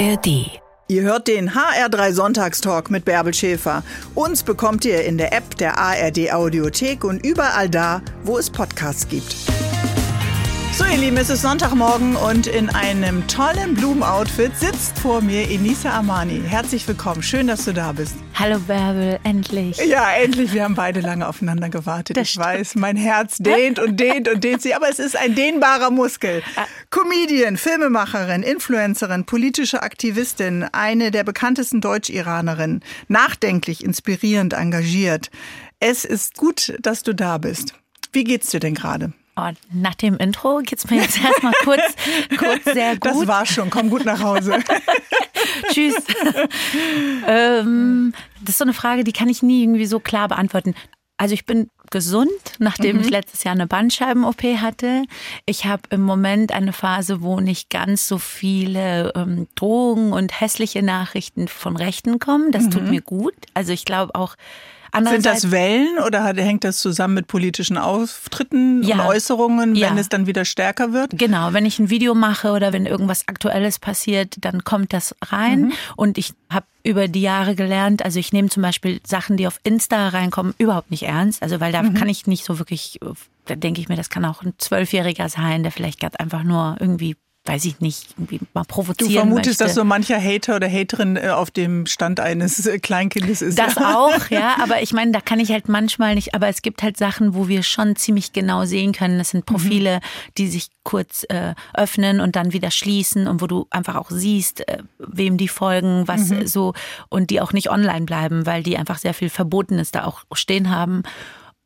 ARD. Ihr hört den HR3 Sonntagstalk mit Bärbel Schäfer. Uns bekommt ihr in der App der ARD Audiothek und überall da, wo es Podcasts gibt. So, ihr Lieben, es ist Sonntagmorgen und in einem tollen Blumenoutfit sitzt vor mir Enisa Amani. Herzlich willkommen. Schön, dass du da bist. Hallo Bärbel, endlich. Ja, endlich. Wir haben beide lange aufeinander gewartet. Das ich stimmt. weiß, mein Herz dehnt und dehnt und dehnt sich, aber es ist ein dehnbarer Muskel. Ah. Comedian, Filmemacherin, Influencerin, politische Aktivistin, eine der bekanntesten Deutsch-Iranerinnen, nachdenklich, inspirierend, engagiert. Es ist gut, dass du da bist. Wie geht's dir denn gerade? Oh, nach dem Intro geht es mir jetzt erstmal kurz, kurz sehr gut. Das war schon. Komm gut nach Hause. Tschüss. ähm, das ist so eine Frage, die kann ich nie irgendwie so klar beantworten. Also ich bin gesund, nachdem mhm. ich letztes Jahr eine Bandscheiben-OP hatte. Ich habe im Moment eine Phase, wo nicht ganz so viele ähm, Drogen und hässliche Nachrichten von Rechten kommen. Das mhm. tut mir gut. Also ich glaube auch, sind das Wellen oder hängt das zusammen mit politischen Auftritten ja. und Äußerungen, wenn ja. es dann wieder stärker wird? Genau, wenn ich ein Video mache oder wenn irgendwas Aktuelles passiert, dann kommt das rein. Mhm. Und ich habe über die Jahre gelernt, also ich nehme zum Beispiel Sachen, die auf Insta reinkommen, überhaupt nicht ernst. Also weil da mhm. kann ich nicht so wirklich, da denke ich mir, das kann auch ein Zwölfjähriger sein, der vielleicht gerade einfach nur irgendwie weiß ich nicht, irgendwie mal provozieren Du vermutest, möchte. dass so mancher Hater oder Haterin äh, auf dem Stand eines äh, Kleinkindes ist. Das auch, ja, aber ich meine, da kann ich halt manchmal nicht, aber es gibt halt Sachen, wo wir schon ziemlich genau sehen können. Das sind Profile, mhm. die sich kurz äh, öffnen und dann wieder schließen und wo du einfach auch siehst, äh, wem die folgen, was mhm. so und die auch nicht online bleiben, weil die einfach sehr viel Verbotenes da auch stehen haben.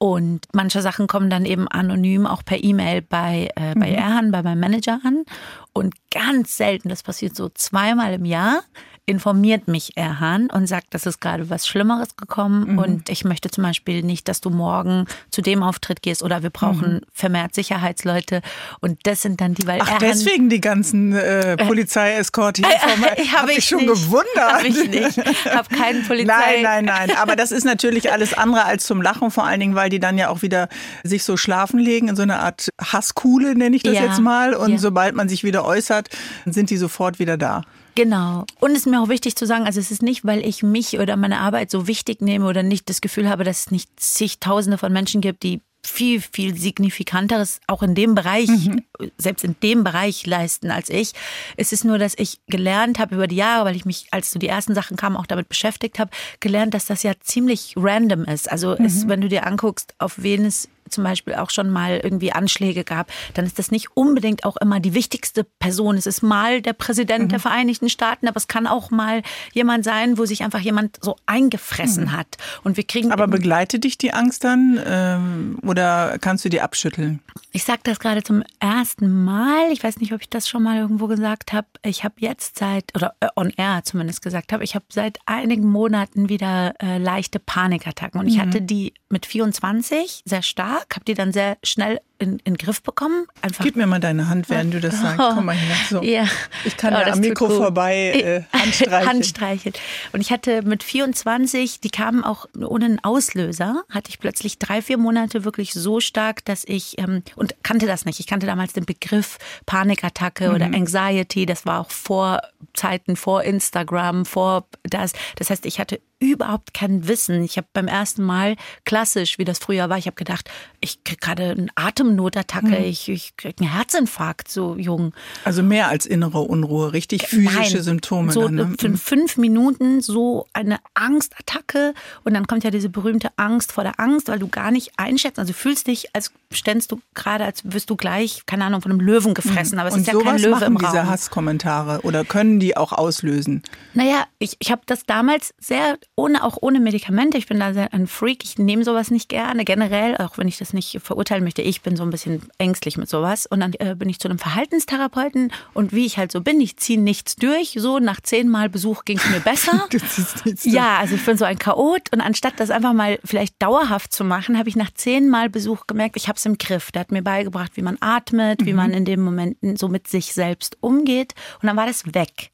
Und manche Sachen kommen dann eben anonym auch per E-Mail bei, äh, bei mhm. Erhan, bei meinem Manager an. Und ganz selten, das passiert so zweimal im Jahr, informiert mich Erhan und sagt, dass es gerade was Schlimmeres gekommen mhm. und ich möchte zum Beispiel nicht, dass du morgen zu dem Auftritt gehst oder wir brauchen mhm. vermehrt Sicherheitsleute und das sind dann die, weil Ach, Erhan, deswegen die ganzen äh, Polizeiescort hier äh, äh, habe ich schon nicht, gewundert. Habe ich nicht. Habe keinen Polizei. Nein, nein, nein. Aber das ist natürlich alles andere als zum Lachen, vor allen Dingen, weil die dann ja auch wieder sich so schlafen legen in so einer Art Hasskuhle, nenne ich das ja. jetzt mal. Und ja. sobald man sich wieder äußert, sind die sofort wieder da. Genau. Und es ist mir auch wichtig zu sagen, also es ist nicht, weil ich mich oder meine Arbeit so wichtig nehme oder nicht das Gefühl habe, dass es nicht zigtausende von Menschen gibt, die viel, viel signifikanteres auch in dem Bereich, mhm. selbst in dem Bereich leisten als ich. Es ist nur, dass ich gelernt habe über die Jahre, weil ich mich, als so die ersten Sachen kamen, auch damit beschäftigt habe, gelernt, dass das ja ziemlich random ist. Also mhm. es, wenn du dir anguckst, auf wen es zum Beispiel auch schon mal irgendwie Anschläge gab, dann ist das nicht unbedingt auch immer die wichtigste Person. Es ist mal der Präsident mhm. der Vereinigten Staaten, aber es kann auch mal jemand sein, wo sich einfach jemand so eingefressen mhm. hat. Und wir kriegen. Aber begleitet dich die Angst dann ähm, oder kannst du die abschütteln? Ich sage das gerade zum ersten Mal. Ich weiß nicht, ob ich das schon mal irgendwo gesagt habe. Ich habe jetzt seit, oder äh, on air zumindest gesagt habe, ich habe seit einigen Monaten wieder äh, leichte Panikattacken. Und ich mhm. hatte die mit 24 sehr stark, habe die dann sehr schnell in, in den Griff bekommen. Einfach. Gib mir mal deine Hand, während du das sagst. Komm mal her. So. Ja. Ich kann oh, ja am Mikro vorbei äh, Handstreicheln. Handstreicheln. Und ich hatte mit 24, die kamen auch ohne einen Auslöser, hatte ich plötzlich drei, vier Monate wirklich so stark, dass ich, ähm, und kannte das nicht, ich kannte damals den Begriff Panikattacke mhm. oder Anxiety, das war auch vor Zeiten, vor Instagram, vor das. Das heißt, ich hatte überhaupt kein Wissen. Ich habe beim ersten Mal klassisch, wie das früher war, ich habe gedacht, ich kriege gerade eine Atemnotattacke, mhm. ich, ich kriege einen Herzinfarkt, so jung. Also mehr als innere Unruhe, richtig physische Nein, Symptome. So dann, ne? für mhm. fünf Minuten so eine Angstattacke und dann kommt ja diese berühmte Angst vor der Angst, weil du gar nicht einschätzt, also du fühlst dich, als ständst du gerade, als wirst du gleich, keine Ahnung, von einem Löwen gefressen, mhm. aber es und ist ja kein Löwe machen im Raum. diese Hasskommentare oder können die auch auslösen? Naja, ich, ich habe das damals sehr ohne, auch ohne Medikamente. Ich bin da sehr ein Freak. Ich nehme sowas nicht gerne. Generell, auch wenn ich das nicht verurteilen möchte, ich bin so ein bisschen ängstlich mit sowas. Und dann äh, bin ich zu einem Verhaltenstherapeuten und wie ich halt so bin, ich ziehe nichts durch. So nach zehnmal Besuch ging es mir besser. du ziehst nichts durch. Ja, also ich bin so ein Chaot. Und anstatt das einfach mal vielleicht dauerhaft zu machen, habe ich nach zehnmal Besuch gemerkt, ich habe es im Griff. Der hat mir beigebracht, wie man atmet, mhm. wie man in dem Moment so mit sich selbst umgeht. Und dann war das weg.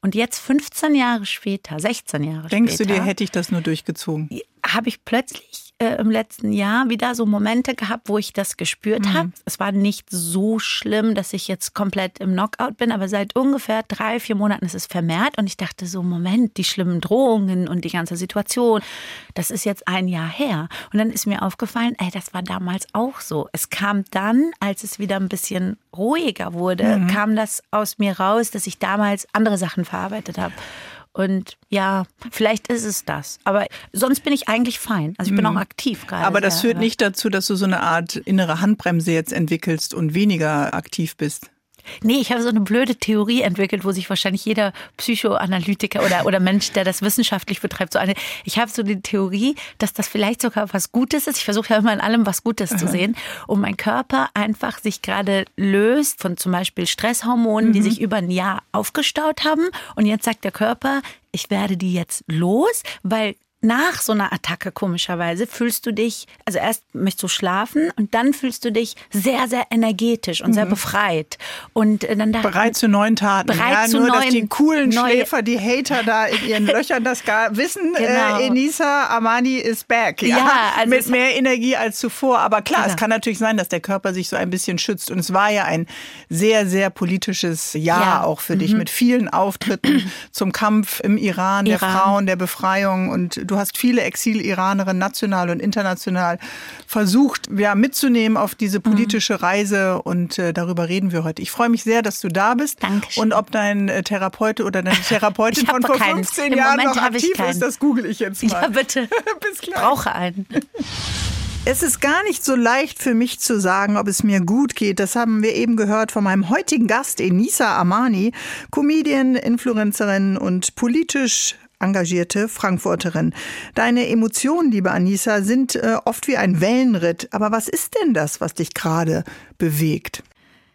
Und jetzt 15 Jahre später, 16 Jahre Denkst später. du dir, hätte ich das nur durchgezogen? Habe ich plötzlich äh, im letzten Jahr wieder so Momente gehabt, wo ich das gespürt mhm. habe. Es war nicht so schlimm, dass ich jetzt komplett im Knockout bin, aber seit ungefähr drei, vier Monaten ist es vermehrt und ich dachte so, Moment, die schlimmen Drohungen und die ganze Situation, das ist jetzt ein Jahr her. Und dann ist mir aufgefallen, ey, das war damals auch so. Es kam dann, als es wieder ein bisschen ruhiger wurde, mhm. kam das aus mir raus, dass ich damals andere Sachen verarbeitet habe. Und ja, vielleicht ist es das. Aber sonst bin ich eigentlich fein. Also ich bin mhm. auch aktiv gerade. Aber das führt nicht dazu, dass du so eine Art innere Handbremse jetzt entwickelst und weniger aktiv bist. Nee, ich habe so eine blöde Theorie entwickelt, wo sich wahrscheinlich jeder Psychoanalytiker oder, oder Mensch, der das wissenschaftlich betreibt, so eine. Ich habe so die Theorie, dass das vielleicht sogar was Gutes ist. Ich versuche ja immer in allem was Gutes Aha. zu sehen. Und mein Körper einfach sich gerade löst von zum Beispiel Stresshormonen, mhm. die sich über ein Jahr aufgestaut haben. Und jetzt sagt der Körper, ich werde die jetzt los, weil nach so einer Attacke komischerweise fühlst du dich, also erst möchtest du schlafen und dann fühlst du dich sehr, sehr energetisch und mhm. sehr befreit. Und äh, dann da, bereit zu neuen Taten. Bereit ja, zu nur, neuen, dass die coolen neue, Schläfer, die Hater da in ihren Löchern das gar wissen. Äh, genau. Äh, Enisa Amani is back. Ja, ja also mit mehr Energie als zuvor. Aber klar, genau. es kann natürlich sein, dass der Körper sich so ein bisschen schützt. Und es war ja ein sehr, sehr politisches Jahr ja. auch für dich mhm. mit vielen Auftritten zum Kampf im Iran, Iran, der Frauen, der Befreiung und du hast viele Exil-Iranerinnen national und international versucht, ja, mitzunehmen auf diese mhm. politische Reise und äh, darüber reden wir heute. Ich freue mich sehr, dass du da bist. Dankeschön. Und ob dein äh, Therapeut oder deine Therapeutin von vor 15 Jahren Moment noch aktiv ist, das google ich jetzt mal. Ja, bitte. Bis gleich. Brauche einen. Es ist gar nicht so leicht für mich zu sagen, ob es mir gut geht. Das haben wir eben gehört von meinem heutigen Gast, Enisa Amani, Comedian, Influencerin und politisch engagierte Frankfurterin. Deine Emotionen, liebe Anissa, sind äh, oft wie ein Wellenritt. Aber was ist denn das, was dich gerade bewegt?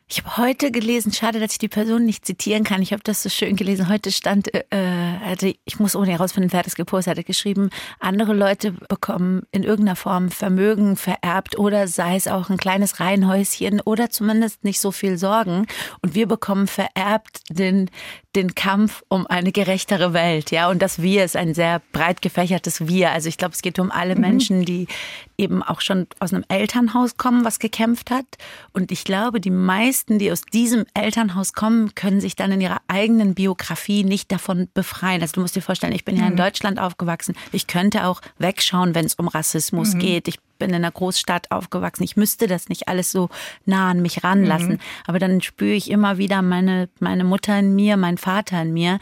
Ich habe heute gelesen, schade, dass ich die Person nicht zitieren kann. Ich habe das so schön gelesen. Heute stand, äh, hatte, ich muss ohne herausfinden, wer das gepostet hatte, geschrieben, andere Leute bekommen in irgendeiner Form Vermögen vererbt oder sei es auch ein kleines Reihenhäuschen oder zumindest nicht so viel Sorgen. Und wir bekommen vererbt den, den Kampf um eine gerechtere Welt. Ja, und das Wir ist ein sehr breit gefächertes Wir. Also ich glaube, es geht um alle mhm. Menschen, die eben auch schon aus einem Elternhaus kommen, was gekämpft hat. Und ich glaube, die meisten, die aus diesem Elternhaus kommen, können sich dann in ihrer eigenen Biografie nicht davon befreien. Also du musst dir vorstellen, ich bin mhm. ja in mhm. Deutschland aufgewachsen. Ich könnte auch wegschauen, wenn es um Rassismus mhm. geht. Ich bin in einer Großstadt aufgewachsen. Ich müsste das nicht alles so nah an mich ranlassen. Mhm. Aber dann spüre ich immer wieder meine, meine Mutter in mir, mein Vater in mir.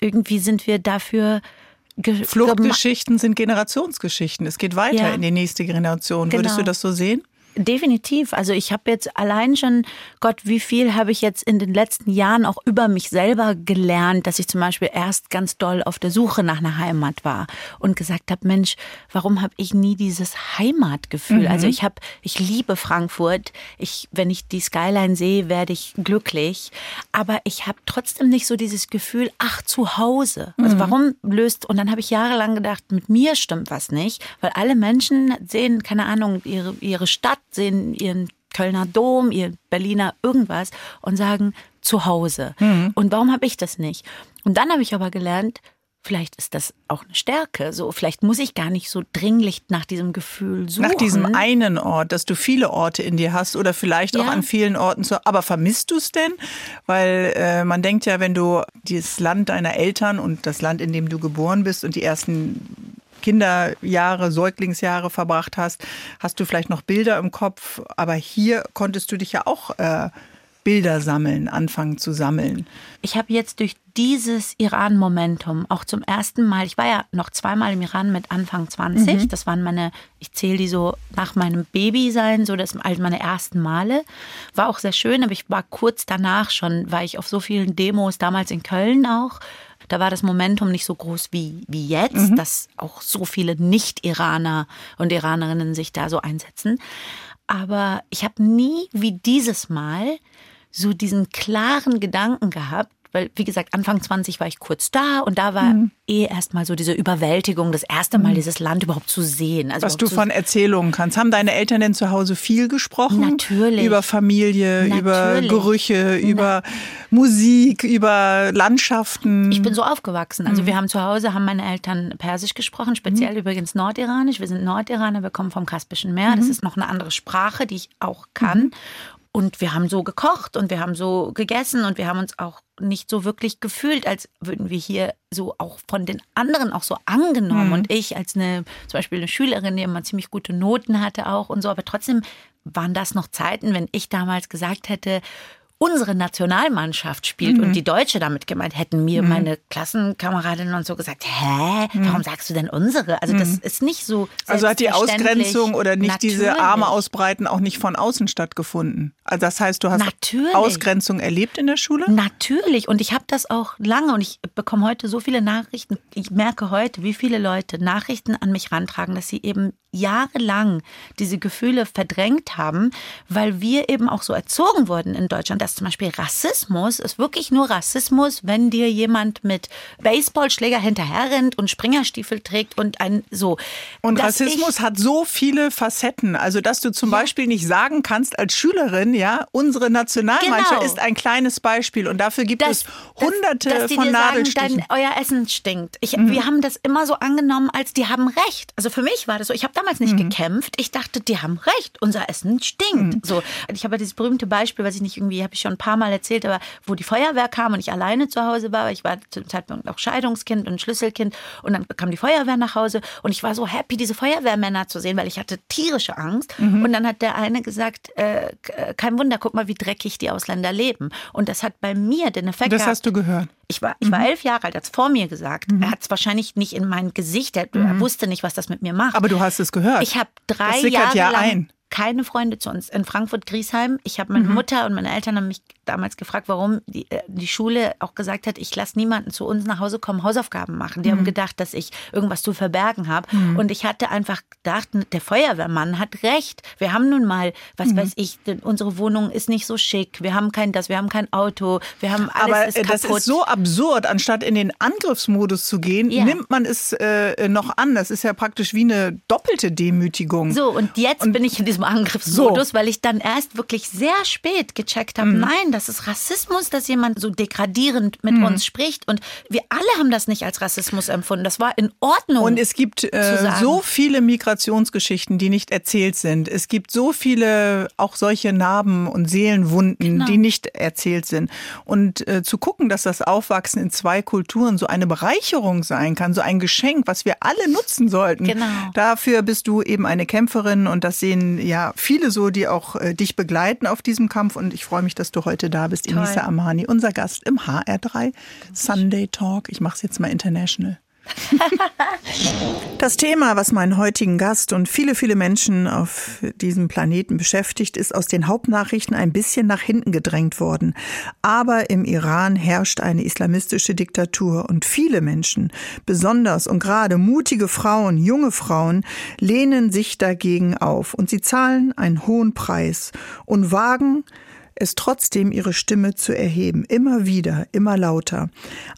Irgendwie sind wir dafür Fluchtgeschichten sind Generationsgeschichten. Es geht weiter ja. in die nächste Generation. Genau. Würdest du das so sehen? Definitiv. Also ich habe jetzt allein schon, Gott, wie viel habe ich jetzt in den letzten Jahren auch über mich selber gelernt, dass ich zum Beispiel erst ganz doll auf der Suche nach einer Heimat war und gesagt habe, Mensch, warum habe ich nie dieses Heimatgefühl? Mhm. Also ich habe, ich liebe Frankfurt. Ich, wenn ich die Skyline sehe, werde ich glücklich. Aber ich habe trotzdem nicht so dieses Gefühl, ach, zu Hause. Also mhm. warum löst, und dann habe ich jahrelang gedacht, mit mir stimmt was nicht, weil alle Menschen sehen, keine Ahnung, ihre, ihre Stadt sehen ihren Kölner Dom, ihr Berliner irgendwas und sagen zu Hause. Mhm. Und warum habe ich das nicht? Und dann habe ich aber gelernt, vielleicht ist das auch eine Stärke. So, vielleicht muss ich gar nicht so dringlich nach diesem Gefühl suchen. Nach diesem einen Ort, dass du viele Orte in dir hast oder vielleicht ja. auch an vielen Orten. Zu, aber vermisst du es denn? Weil äh, man denkt ja, wenn du das Land deiner Eltern und das Land, in dem du geboren bist und die ersten Kinderjahre, Säuglingsjahre verbracht hast, hast du vielleicht noch Bilder im Kopf. Aber hier konntest du dich ja auch äh, Bilder sammeln, anfangen zu sammeln. Ich habe jetzt durch dieses Iran-Momentum auch zum ersten Mal, ich war ja noch zweimal im Iran mit Anfang 20, mhm. das waren meine, ich zähle die so nach meinem Babysein, so das also meine ersten Male. War auch sehr schön, aber ich war kurz danach schon, war ich auf so vielen Demos, damals in Köln auch, da war das Momentum nicht so groß wie, wie jetzt, mhm. dass auch so viele Nicht-Iraner und Iranerinnen sich da so einsetzen. Aber ich habe nie wie dieses Mal so diesen klaren Gedanken gehabt, weil wie gesagt, Anfang 20 war ich kurz da und da war mhm. eh erstmal so diese Überwältigung, das erste Mal mhm. dieses Land überhaupt zu sehen. Also Was du von Erzählungen kannst. Haben deine Eltern denn zu Hause viel gesprochen? Natürlich. Über Familie, Natürlich. über Gerüche, über Na Musik, über Landschaften. Ich bin so aufgewachsen. Also mhm. wir haben zu Hause, haben meine Eltern Persisch gesprochen, speziell mhm. übrigens Nordiranisch. Wir sind Nordiraner, wir kommen vom Kaspischen Meer. Das mhm. ist noch eine andere Sprache, die ich auch kann. Und wir haben so gekocht und wir haben so gegessen und wir haben uns auch nicht so wirklich gefühlt, als würden wir hier so auch von den anderen auch so angenommen. Mhm. Und ich als eine, zum Beispiel eine Schülerin, die immer ziemlich gute Noten hatte auch und so, aber trotzdem waren das noch Zeiten, wenn ich damals gesagt hätte, unsere Nationalmannschaft spielt mhm. und die Deutsche damit gemeint, hätten mir mhm. meine Klassenkameradinnen und so gesagt, hä, mhm. warum sagst du denn unsere? Also das mhm. ist nicht so. Also hat die Ausgrenzung oder nicht Natürlich. diese Arme ausbreiten auch nicht von außen stattgefunden. Also das heißt, du hast Natürlich. Ausgrenzung erlebt in der Schule? Natürlich und ich habe das auch lange und ich bekomme heute so viele Nachrichten. Ich merke heute, wie viele Leute Nachrichten an mich rantragen, dass sie eben jahrelang diese Gefühle verdrängt haben, weil wir eben auch so erzogen wurden in Deutschland, dass zum Beispiel Rassismus ist wirklich nur Rassismus, wenn dir jemand mit Baseballschläger hinterher rennt und Springerstiefel trägt und ein so. Und Rassismus hat so viele Facetten, also dass du zum ja. Beispiel nicht sagen kannst als Schülerin, ja, unsere Nationalmannschaft genau. ist ein kleines Beispiel und dafür gibt das, es hunderte dass, dass von Nadelstichen. Sagen, dein, euer Essen stinkt. Ich, mhm. Wir haben das immer so angenommen, als die haben recht. Also für mich war das so. Ich habe damals nicht mhm. gekämpft. Ich dachte, die haben recht. Unser Essen stinkt. Mhm. So, ich habe dieses berühmte Beispiel, was ich nicht irgendwie, habe ich schon ein paar Mal erzählt, aber wo die Feuerwehr kam und ich alleine zu Hause war. Ich war zum Zeitpunkt auch Scheidungskind und Schlüsselkind. Und dann kam die Feuerwehr nach Hause und ich war so happy, diese Feuerwehrmänner zu sehen, weil ich hatte tierische Angst. Mhm. Und dann hat der eine gesagt, äh, kein Wunder, guck mal, wie dreckig die Ausländer leben. Und das hat bei mir den Effekt. Das hast du gehört. Ich war, ich war mhm. elf Jahre alt, hat es vor mir gesagt. Mhm. Er hat es wahrscheinlich nicht in mein Gesicht, er, mhm. wusste nicht, was das mit mir macht. Aber du hast es gehört. Ich habe drei Jahre ja lang ein. Keine Freunde zu uns in Frankfurt-Griesheim. Ich habe meine mhm. Mutter und meine Eltern haben mich damals gefragt, warum die, äh, die Schule auch gesagt hat, ich lasse niemanden zu uns nach Hause kommen, Hausaufgaben machen. Die mhm. haben gedacht, dass ich irgendwas zu verbergen habe. Mhm. Und ich hatte einfach gedacht, der Feuerwehrmann hat recht. Wir haben nun mal, was mhm. weiß ich, unsere Wohnung ist nicht so schick. Wir haben kein das, wir haben kein Auto, wir haben alles Aber ist das ist so absurd. Anstatt in den Angriffsmodus zu gehen, ja. nimmt man es äh, noch an. Das ist ja praktisch wie eine doppelte Demütigung. So, und jetzt und bin ich in diesem Angriffsmodus, so. weil ich dann erst wirklich sehr spät gecheckt habe, mhm. nein, das ist Rassismus, dass jemand so degradierend mit mhm. uns spricht. Und wir alle haben das nicht als Rassismus empfunden. Das war in Ordnung. Und es gibt äh, so viele Migrationsgeschichten, die nicht erzählt sind. Es gibt so viele auch solche Narben und Seelenwunden, genau. die nicht erzählt sind. Und äh, zu gucken, dass das Aufwachsen in zwei Kulturen so eine Bereicherung sein kann, so ein Geschenk, was wir alle nutzen sollten. Genau. Dafür bist du eben eine Kämpferin und das sehen ja viele so, die auch äh, dich begleiten auf diesem Kampf. Und ich freue mich, dass du heute da bist, Toll. Inisa Amani, unser Gast im HR3 Sunday Talk. Ich mache es jetzt mal international. das Thema, was meinen heutigen Gast und viele, viele Menschen auf diesem Planeten beschäftigt, ist aus den Hauptnachrichten ein bisschen nach hinten gedrängt worden. Aber im Iran herrscht eine islamistische Diktatur und viele Menschen, besonders und gerade mutige Frauen, junge Frauen, lehnen sich dagegen auf und sie zahlen einen hohen Preis und wagen, es trotzdem ihre Stimme zu erheben, immer wieder, immer lauter.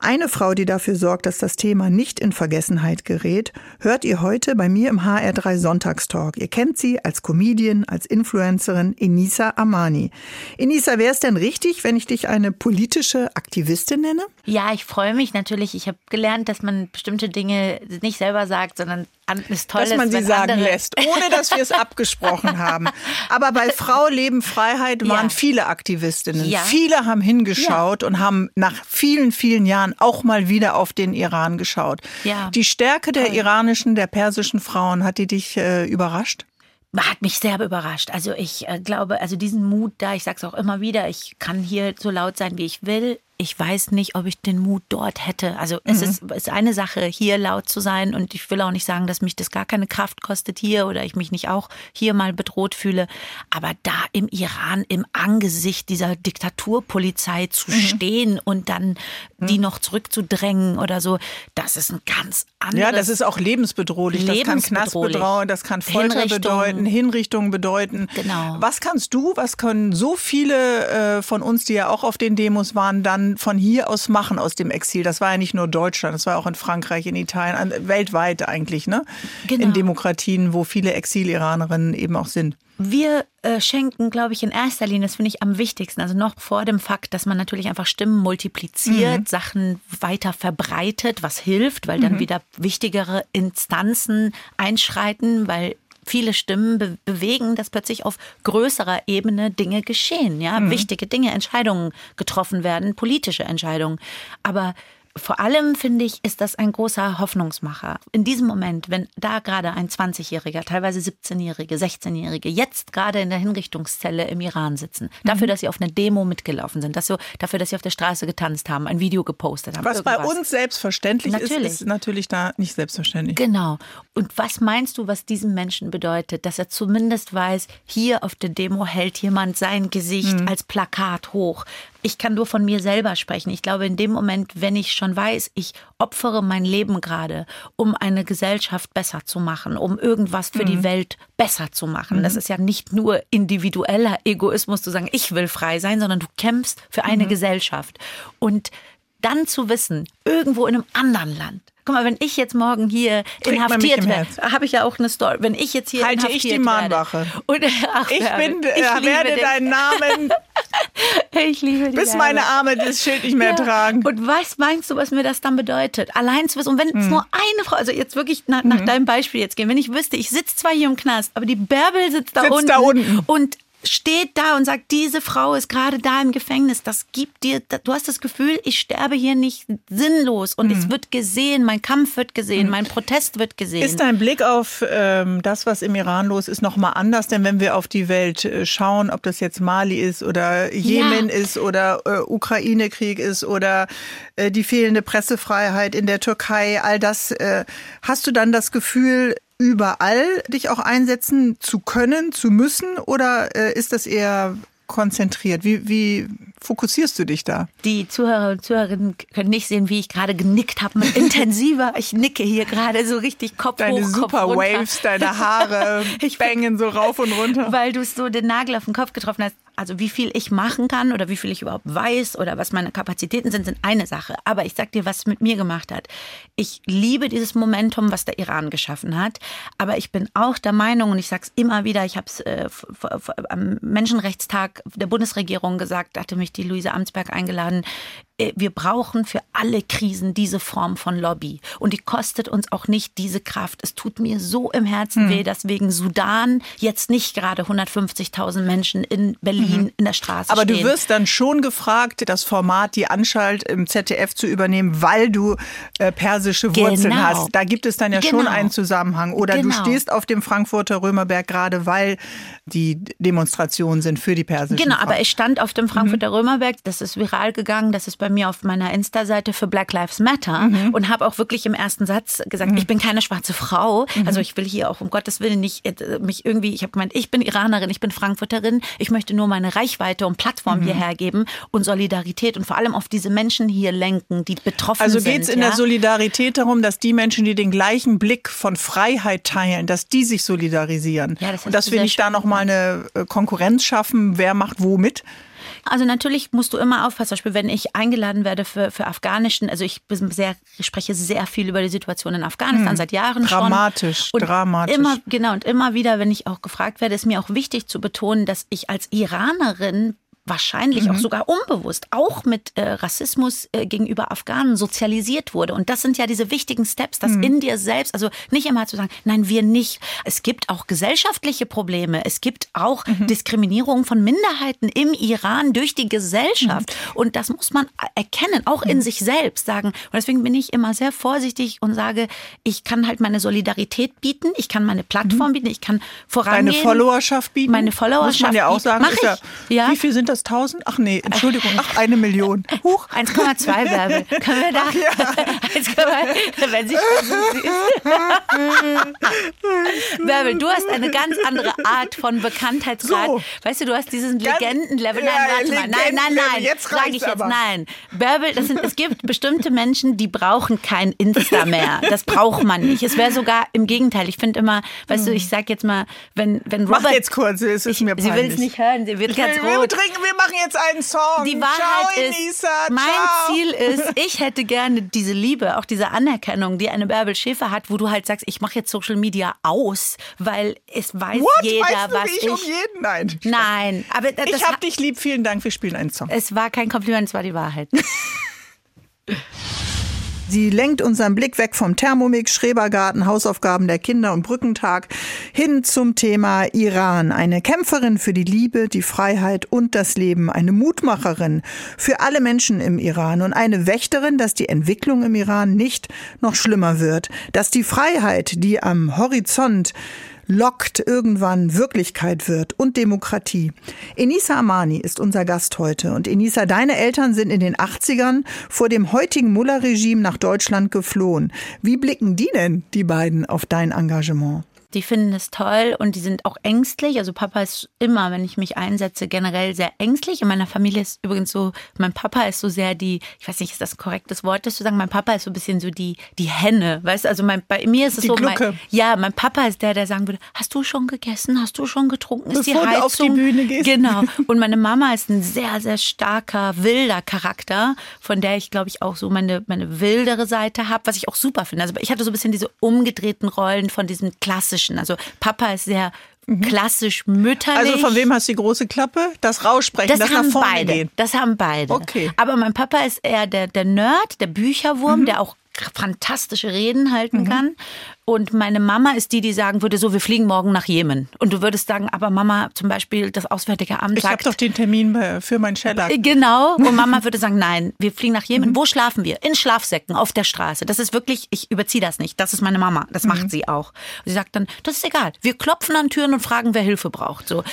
Eine Frau, die dafür sorgt, dass das Thema nicht in Vergessenheit gerät, hört ihr heute bei mir im HR3 Sonntagstalk. Ihr kennt sie als Comedian, als Influencerin Enisa Amani. Enisa, wäre es denn richtig, wenn ich dich eine politische Aktivistin nenne? Ja, ich freue mich natürlich. Ich habe gelernt, dass man bestimmte Dinge nicht selber sagt, sondern ist toll dass man sie sagen andere. lässt, ohne dass wir es abgesprochen haben. Aber bei Frau Leben Freiheit waren ja. viele Aktivistinnen. Ja. Viele haben hingeschaut ja. und haben nach vielen, vielen Jahren auch mal wieder auf den Iran geschaut. Die Stärke der iranischen, der persischen Frauen, hat die dich äh, überrascht? hat mich sehr überrascht. Also ich äh, glaube, also diesen Mut da, ich sage es auch immer wieder, ich kann hier so laut sein, wie ich will ich weiß nicht, ob ich den Mut dort hätte. Also mhm. es ist, ist, eine Sache, hier laut zu sein und ich will auch nicht sagen, dass mich das gar keine Kraft kostet hier oder ich mich nicht auch hier mal bedroht fühle. Aber da im Iran im Angesicht dieser Diktaturpolizei zu mhm. stehen und dann mhm. die noch zurückzudrängen oder so, das ist ein ganz anderes. Ja, das ist auch lebensbedrohlich. lebensbedrohlich. Das kann Knast bedrohen, das kann Folter Hinrichtung. bedeuten, Hinrichtung bedeuten. Genau. Was kannst du, was können so viele äh, von uns, die ja auch auf den Demos waren, dann von, von hier aus machen aus dem Exil. Das war ja nicht nur Deutschland, das war auch in Frankreich, in Italien, weltweit eigentlich, ne? Genau. In Demokratien, wo viele Exil-Iranerinnen eben auch sind. Wir äh, schenken, glaube ich, in erster Linie, das finde ich am wichtigsten, also noch vor dem Fakt, dass man natürlich einfach Stimmen multipliziert, mhm. Sachen weiter verbreitet, was hilft, weil dann mhm. wieder wichtigere Instanzen einschreiten, weil viele Stimmen be bewegen, dass plötzlich auf größerer Ebene Dinge geschehen, ja, mhm. wichtige Dinge, Entscheidungen getroffen werden, politische Entscheidungen. Aber vor allem finde ich, ist das ein großer Hoffnungsmacher. In diesem Moment, wenn da gerade ein 20-Jähriger, teilweise 17-Jährige, 16-Jährige jetzt gerade in der Hinrichtungszelle im Iran sitzen, dafür, mhm. dass sie auf einer Demo mitgelaufen sind, dass so, dafür, dass sie auf der Straße getanzt haben, ein Video gepostet haben. Was irgendwas. bei uns selbstverständlich natürlich. ist, ist natürlich da nicht selbstverständlich. Genau. Und was meinst du, was diesem Menschen bedeutet, dass er zumindest weiß, hier auf der Demo hält jemand sein Gesicht mhm. als Plakat hoch, ich kann nur von mir selber sprechen. Ich glaube, in dem Moment, wenn ich schon weiß, ich opfere mein Leben gerade, um eine Gesellschaft besser zu machen, um irgendwas für mhm. die Welt besser zu machen. Mhm. Das ist ja nicht nur individueller Egoismus zu sagen, ich will frei sein, sondern du kämpfst für eine mhm. Gesellschaft. Und dann zu wissen, irgendwo in einem anderen Land, Guck mal, wenn ich jetzt morgen hier Trägt inhaftiert werde, habe ich ja auch eine Story. Wenn ich jetzt hier Halte ich die Mahnwache. Und, ach, ich bin, ich äh, werde den. deinen Namen ich liebe bis meine Arme das Schild nicht mehr ja. tragen. Und was meinst du, was mir das dann bedeutet? Allein zu wissen, und wenn es hm. nur eine Frau, also jetzt wirklich nach, nach hm. deinem Beispiel jetzt gehen, wenn ich wüsste, ich sitze zwar hier im Knast, aber die Bärbel sitzt da sitzt unten. Da unten. Und steht da und sagt, diese Frau ist gerade da im Gefängnis. Das gibt dir, du hast das Gefühl, ich sterbe hier nicht sinnlos und mhm. es wird gesehen, mein Kampf wird gesehen, mhm. mein Protest wird gesehen. Ist dein Blick auf ähm, das, was im Iran los ist, nochmal anders? Denn wenn wir auf die Welt äh, schauen, ob das jetzt Mali ist oder Jemen ja. ist oder äh, Ukraine-Krieg ist oder äh, die fehlende Pressefreiheit in der Türkei, all das, äh, hast du dann das Gefühl, überall dich auch einsetzen zu können, zu müssen oder äh, ist das eher konzentriert? Wie, wie fokussierst du dich da? Die Zuhörer und Zuhörerinnen können nicht sehen, wie ich gerade genickt habe. Intensiver. Ich nicke hier gerade so richtig Kopf deine hoch, super Kopf runter. Waves, deine Haare ich bängen so rauf und runter. Weil du so den Nagel auf den Kopf getroffen hast. Also wie viel ich machen kann oder wie viel ich überhaupt weiß oder was meine Kapazitäten sind, sind eine Sache. Aber ich sag dir, was es mit mir gemacht hat. Ich liebe dieses Momentum, was der Iran geschaffen hat. Aber ich bin auch der Meinung, und ich sage es immer wieder, ich habe es äh, am Menschenrechtstag der Bundesregierung gesagt, hatte mich die Luise Amtsberg eingeladen. Äh, wir brauchen für alle Krisen diese Form von Lobby. Und die kostet uns auch nicht diese Kraft. Es tut mir so im Herzen hm. weh, dass wegen Sudan jetzt nicht gerade 150.000 Menschen in Berlin mhm. in der Straße Aber stehen. Aber du wirst dann schon gefragt, das Format, die Anschalt im ZDF zu übernehmen, weil du äh, persische Wurzeln genau. hast. Da gibt es dann ja genau. schon einen Zusammenhang. Oder genau. du stehst auf dem Frankfurter Römerberg gerade, weil die Demonstrationen sind für die persischen Genau, Frauen. aber ich stand auf dem Frankfurter mhm. Römerberg. Das ist viral gegangen. Das ist bei mir auf meiner Insta-Seite für Black Lives Matter mhm. und habe auch wirklich im ersten Satz gesagt, mhm. ich bin keine schwarze Frau. Mhm. Also ich will hier auch um Gottes Willen nicht äh, mich irgendwie, ich habe gemeint, ich bin Iranerin, ich bin Frankfurterin. Ich möchte nur meine Reichweite und Plattform mhm. hierher geben und Solidarität und vor allem auf diese Menschen hier lenken, die betroffen also sind. Also geht es in ja? der Solidarität darum, dass die Menschen, die den gleichen Blick von Freiheit teilen, dass die sich solidarisieren. Ja, das und dass wir nicht da nochmal eine äh, Konkurrenz schaffen, wer macht wo mit? Also natürlich musst du immer aufpassen, zum Beispiel, wenn ich eingeladen werde für, für Afghanischen, also ich sehr, ich spreche sehr viel über die Situation in Afghanistan hm. seit Jahren dramatisch, schon. Dramatisch, dramatisch. Immer, genau, und immer wieder, wenn ich auch gefragt werde, ist mir auch wichtig zu betonen, dass ich als Iranerin wahrscheinlich mhm. auch sogar unbewusst auch mit äh, Rassismus äh, gegenüber Afghanen sozialisiert wurde. Und das sind ja diese wichtigen Steps, dass mhm. in dir selbst, also nicht immer zu sagen, nein, wir nicht. Es gibt auch gesellschaftliche Probleme. Es gibt auch mhm. Diskriminierung von Minderheiten im Iran durch die Gesellschaft. Mhm. Und das muss man erkennen, auch in mhm. sich selbst sagen. Und deswegen bin ich immer sehr vorsichtig und sage, ich kann halt meine Solidarität bieten, ich kann meine Plattform mhm. bieten, ich kann vorangehen. Deine Followerschaft bieten. Meine Followerschaft. Muss man ja auch sagen. Mach ich. Ja, ja. Wie viel sind das? Das 1000? Ach nee, Entschuldigung, ach, eine Million. Huch. 1,2 Bärbel. Können wir da? Ach, ja. 1, wenn sich Bärbel, du hast eine ganz andere Art von Bekanntheitsgrad. So. Weißt du, du hast diesen Legendenlevel. Nein, ja, warte mal. Nein, nein, nein. Jetzt sage ich jetzt aber. nein. Bärbel, sind, es gibt bestimmte Menschen, die brauchen kein Insta mehr. Das braucht man nicht. Es wäre sogar im Gegenteil. Ich finde immer, weißt hm. du, ich sag jetzt mal, wenn, wenn Robert. Mach jetzt kurz, es ist ich, mir peinlich. Sie will es nicht hören, sie wird ganz rot. Wir trinken, wir machen jetzt einen Song. Die Wahrheit Ciao, ist, Enisa, mein ciao. Ziel ist, ich hätte gerne diese Liebe, auch diese Anerkennung, die eine Bärbel Schäfer hat, wo du halt sagst, ich mache jetzt Social Media aus, weil es weiß What? jeder, weißt du, was ich, ich. um jeden? Nein. Nein, aber das Ich hab ha- dich lieb, vielen Dank, wir spielen einen Song. es war kein Kompliment, es war die Wahrheit. Sie lenkt unseren Blick weg vom Thermomix, Schrebergarten, Hausaufgaben der Kinder und Brückentag hin zum Thema Iran. Eine Kämpferin für die Liebe, die Freiheit und das Leben. Eine Mutmacherin für alle Menschen im Iran und eine Wächterin, dass die Entwicklung im Iran nicht noch schlimmer wird. Dass die Freiheit, die am Horizont lockt, irgendwann Wirklichkeit wird und Demokratie. Enisa Amani ist unser Gast heute. Und Enisa, deine Eltern sind in den 80ern vor dem heutigen Mullah-Regime nach Deutschland geflohen. Wie blicken die denn, die beiden, auf dein Engagement? Die finden es toll und die sind auch ängstlich. Also Papa ist immer, wenn ich mich einsetze, generell sehr ängstlich. In meiner Familie ist übrigens so, mein Papa ist so sehr die, ich weiß nicht, ist das ein korrektes Wort, das zu sagen, mein Papa ist so ein bisschen so die, die Henne, weißt du? Also mein, bei mir ist es Die so, Glucke. mein, ja, mein Papa ist der, der sagen würde, hast du schon gegessen, hast du schon getrunken, ist Bevor die du Heizung? auf die Bühne gehst. Genau. Und meine Mama ist ein sehr, sehr starker, wilder Charakter, von der ich, glaube ich, auch so meine, meine wildere Seite habe, was ich auch super finde. Also ich hatte so ein bisschen diese umgedrehten Rollen von diesen klassischen. Also Papa ist sehr klassisch mütterlich. Mhm. Also von wem hast du die große Klappe? Das Raussprechen, das, das, nach haben vorne beide. gehen. Das haben beide. Okay. Aber mein Papa ist eher der, der Nerd, der Bücherwurm, der auch fantastische Reden halten kann. Und meine Mama ist die, die sagen würde, so, wir fliegen morgen nach Jemen. Und du würdest sagen, aber Mama, zum Beispiel das Auswärtige Amt Ich habe sagt, doch den Termin bei- für meinen Scheller. Äh, Genau. Und Mama würde sagen, nein, wir fliegen nach Jemen. Wo schlafen wir? In Schlafsäcken auf der Straße. Das ist wirklich, ich überziehe das nicht. Das ist meine Mama. Das macht sie auch. Und sie sagt dann, das ist egal. Wir klopfen an Türen und fragen, wer Hilfe braucht. So.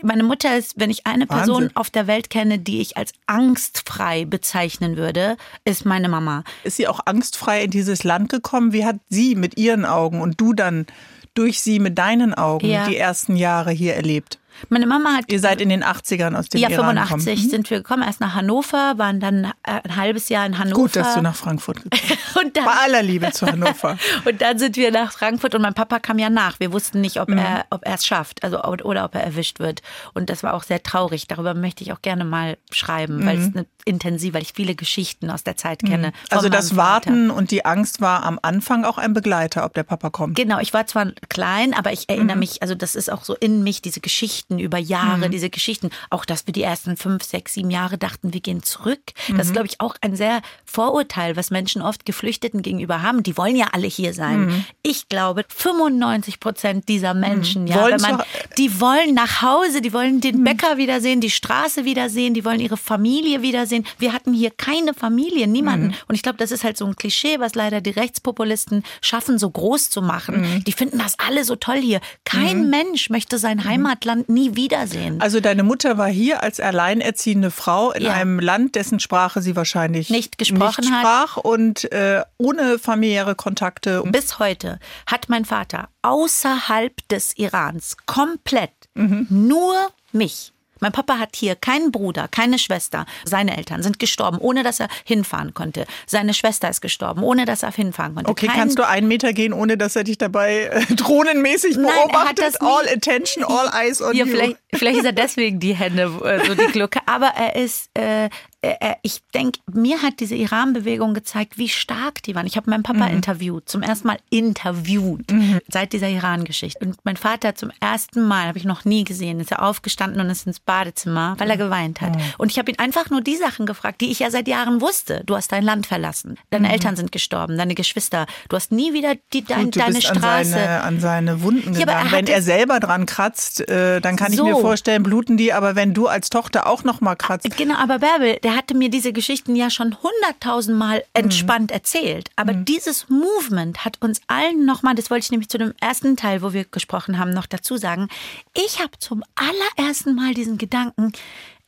Meine Mutter ist, wenn ich eine Person Wahnsinn. auf der Welt kenne, die ich als angstfrei bezeichnen würde, ist meine Mama. Ist sie auch angstfrei in dieses Land gekommen? Wie hat sie mit ihren Augen und du dann durch sie mit deinen Augen Ja. die ersten Jahre hier erlebt? Meine Mama hat Ihr seid in den 80ern aus dem ja, Iran 85 gekommen. sind wir gekommen, erst nach Hannover, waren dann äh, ein halbes Jahr in Hannover. Gut, dass du nach Frankfurt gekommen bist. und dann, Bei aller Liebe zu Hannover. Und dann sind wir nach Frankfurt und mein Papa kam ja nach. Wir wussten nicht, Mhm. ob er ob es schafft, also oder ob er erwischt wird. Und das war auch sehr traurig. Darüber möchte ich auch gerne mal schreiben, weil es eine intensiv, weil ich viele Geschichten aus der Zeit kenne. Mhm. Also das. Warten und die Angst war am Anfang auch ein Begleiter, ob der Papa kommt. Genau, ich war zwar klein, aber ich erinnere Mhm. mich, also das ist auch so in mich, diese Geschichten über Jahre, diese Geschichten, auch dass wir die ersten fünf, sechs, sieben Jahre dachten, wir gehen zurück. Das Mhm. ist, glaube ich, auch ein sehr Vorurteil, was Menschen oft Geflüchteten gegenüber haben. Die wollen ja alle hier sein. Mhm. Ich glaube, 95 Prozent dieser Menschen, ja, Wollen man, die wollen nach Hause, die wollen Mhm. den Bäcker wiedersehen, die Straße wiedersehen, die wollen ihre Familie wiedersehen. Wir hatten hier keine Familie, niemanden. Mhm. Und ich glaube, das ist halt so ein Klischee, was leider die Rechtspopulisten schaffen, so groß zu machen. Mhm. Die finden das alle so toll hier. Kein Mensch möchte sein Heimatland nie wiedersehen. Also deine Mutter war hier als alleinerziehende Frau in Ja. einem Land, dessen Sprache sie wahrscheinlich Nicht gesprochen nicht hat. sprach und äh, ohne familiäre Kontakte. Bis heute hat mein Vater außerhalb des Irans komplett Mhm. nur mich. Mein Papa hat hier keinen Bruder, keine Schwester. Seine Eltern sind gestorben, ohne dass er hinfahren konnte. Seine Schwester ist gestorben, ohne dass er hinfahren konnte. Okay, Kein- kannst du einen Meter gehen, ohne dass er dich dabei äh, drohnenmäßig Nein, er hat beobachtet? das nie- all attention, all eyes on Ja, you. vielleicht, vielleicht ist er deswegen die Hände, äh, so die Glucke. Aber er ist, äh, er, ich denke, mir hat diese Iran-Bewegung gezeigt, wie stark die waren. Ich habe meinen Papa interviewt, zum ersten Mal interviewt, seit dieser Iran-Geschichte. Und mein Vater zum ersten Mal, habe ich noch nie gesehen, ist er aufgestanden und ist ins Badezimmer, weil er geweint hat. Und ich habe ihn einfach nur die Sachen gefragt, die ich ja seit Jahren wusste. Du hast dein Land verlassen, deine Eltern sind gestorben, deine Geschwister. Du hast nie wieder die, dein, Gut, deine bist an Straße. seine, an seine Wunden Ja, gegangen. er wenn er selber dran kratzt, äh, dann kann ich So. mir vorstellen, bluten die. Aber wenn du als Tochter auch noch mal kratzt, Genau, aber Bärbel, der hatte mir diese Geschichten ja schon hunderttausendmal entspannt erzählt. Aber dieses Movement hat uns allen nochmal, das wollte ich nämlich zu dem ersten Teil, wo wir gesprochen haben, noch dazu sagen. Ich habe zum allerersten Mal diesen Gedanken,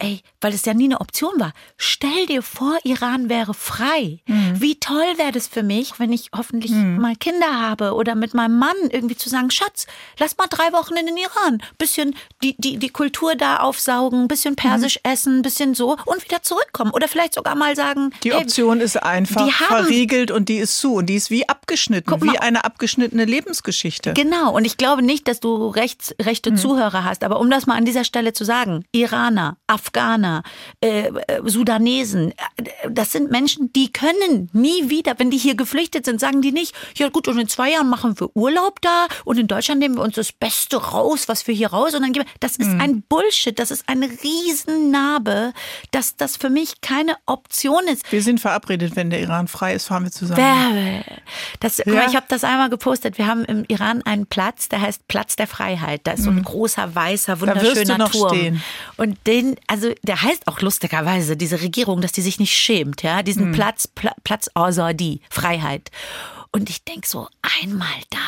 ey, weil es ja nie eine Option war. Stell dir vor, Iran wäre frei. Wie toll wäre das für mich, wenn ich hoffentlich mal Kinder habe oder mit meinem Mann irgendwie zu sagen, Schatz, lass mal drei Wochen in den Iran. Bisschen die, die, die Kultur da aufsaugen, bisschen persisch essen, bisschen so und wieder zurückkommen. Oder vielleicht sogar mal sagen, die hey, Option ist einfach die haben- verriegelt und die ist zu. Und die ist wie abgeschnitten, wie mal. eine abgeschnittene Lebensgeschichte. Genau, und ich glaube nicht, dass du rechts, rechte Zuhörer hast, aber um das mal an dieser Stelle zu sagen, Iraner, Afghaner, äh, äh Sudanesen. Das sind Menschen, die können nie wieder, wenn die hier geflüchtet sind, sagen die nicht, ja gut, und in zwei Jahren machen wir Urlaub da und in Deutschland nehmen wir uns das Beste raus, was wir hier raus und dann geben wir. Das ist mhm. ein Bullshit, das ist eine Riesennarbe, dass das für mich keine Option ist. Wir sind verabredet, wenn der Iran frei ist, fahren wir zusammen. Das, ja. Ich habe das einmal gepostet. Wir haben im Iran einen Platz, der heißt Platz der Freiheit. Da ist so ein mhm. großer, weißer, wunderschöner Turm. Stehen. Und den, also der heißt auch lustigerweise, diese Regierung, dass die sich nicht schämt, ja, diesen mhm. Platz, Pla Platz Azadi, Freiheit. Und ich denk so, einmal da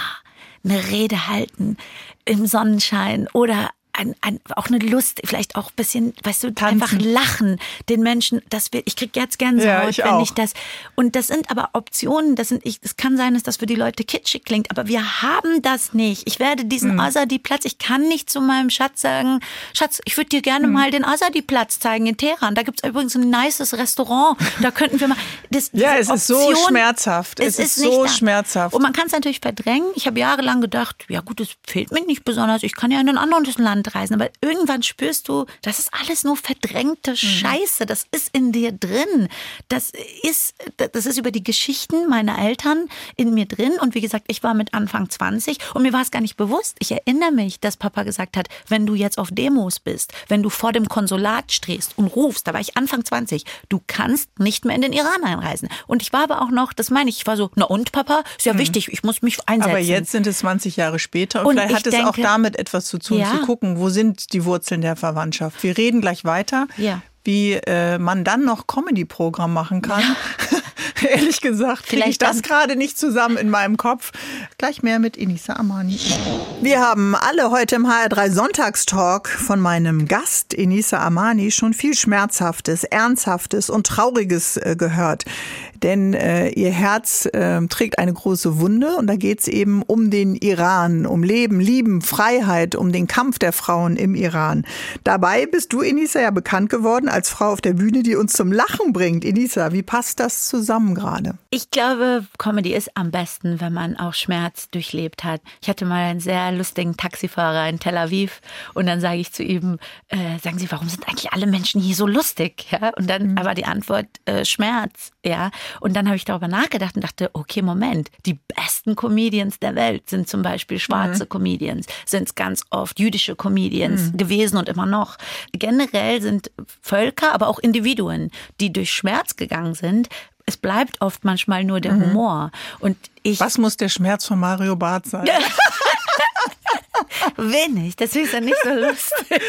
eine Rede halten im Sonnenschein oder ein, ein, auch eine Lust, vielleicht auch ein bisschen, weißt du, Tanzen. einfach lachen den Menschen, das will, ich krieg jetzt Gänsehaut, ja, ich wenn auch. ich das, und das sind aber Optionen, das sind, ich, es kann sein, dass das für die Leute kitschig klingt, aber wir haben das nicht. Ich werde diesen mhm. Azadi-Platz, ich kann nicht zu meinem Schatz sagen, Schatz, ich würde dir gerne mhm. mal den Azadi-Platz zeigen in Teheran, da gibt's übrigens ein nices Restaurant, da könnten wir mal, das, ja, es Option, ist so schmerzhaft, es, es ist, ist so schmerzhaft. Und man kann es natürlich verdrängen, ich habe jahrelang gedacht, ja gut, es fehlt mir nicht besonders, ich kann ja in ein anderes Land Reisen. Aber irgendwann spürst du, das ist alles nur verdrängte mhm. Scheiße. Das ist in dir drin. Das ist, das ist über die Geschichten meiner Eltern in mir drin. Und wie gesagt, ich war mit Anfang 20 und mir war es gar nicht bewusst. Ich erinnere mich, dass Papa gesagt hat, wenn du jetzt auf Demos bist, wenn du vor dem Konsulat stehst und rufst, da war ich Anfang 20, du kannst nicht mehr in den Iran einreisen. Und ich war aber auch noch, das meine ich, ich war so, na und Papa, ist ja mhm. wichtig, ich muss mich einsetzen. Aber jetzt sind es 20 Jahre später und, und vielleicht hat es denke, auch damit etwas zu tun, ja. zu gucken, wo sind die Wurzeln der Verwandtschaft. Wir reden gleich weiter, ja. wie äh, man dann noch Comedy-Programm machen kann. Ja. Ehrlich gesagt, kriege ich das gerade nicht zusammen in meinem Kopf. Gleich mehr mit Inisa Amani. Wir haben alle heute im HR3 Sonntagstalk von meinem Gast Inisa Amani schon viel Schmerzhaftes, Ernsthaftes und Trauriges äh, gehört denn äh, ihr Herz äh, trägt eine große Wunde und da geht es eben um den Iran, um Leben, Lieben, Freiheit, um den Kampf der Frauen im Iran. Dabei bist du, Inisa, ja bekannt geworden als Frau auf der Bühne, die uns zum Lachen bringt. Inisa, wie passt das zusammen gerade? Ich glaube, Comedy ist am besten, wenn man auch Schmerz durchlebt hat. Ich hatte mal einen sehr lustigen Taxifahrer in Tel Aviv und dann sage ich zu ihm, äh, sagen Sie, warum sind eigentlich alle Menschen hier so lustig? Ja? Und dann mhm. aber die Antwort, äh, Schmerz. Ja, und dann habe ich darüber nachgedacht und dachte, okay, Moment, die besten Comedians der Welt sind zum Beispiel schwarze mhm. Comedians, sind es ganz oft jüdische Comedians mhm. gewesen und immer noch. Generell sind Völker, aber auch Individuen, die durch Schmerz gegangen sind, es bleibt oft manchmal nur der mhm. Humor. Und ich Was muss der Schmerz von Mario Barth sein? Wenig, deswegen ist er nicht so lustig.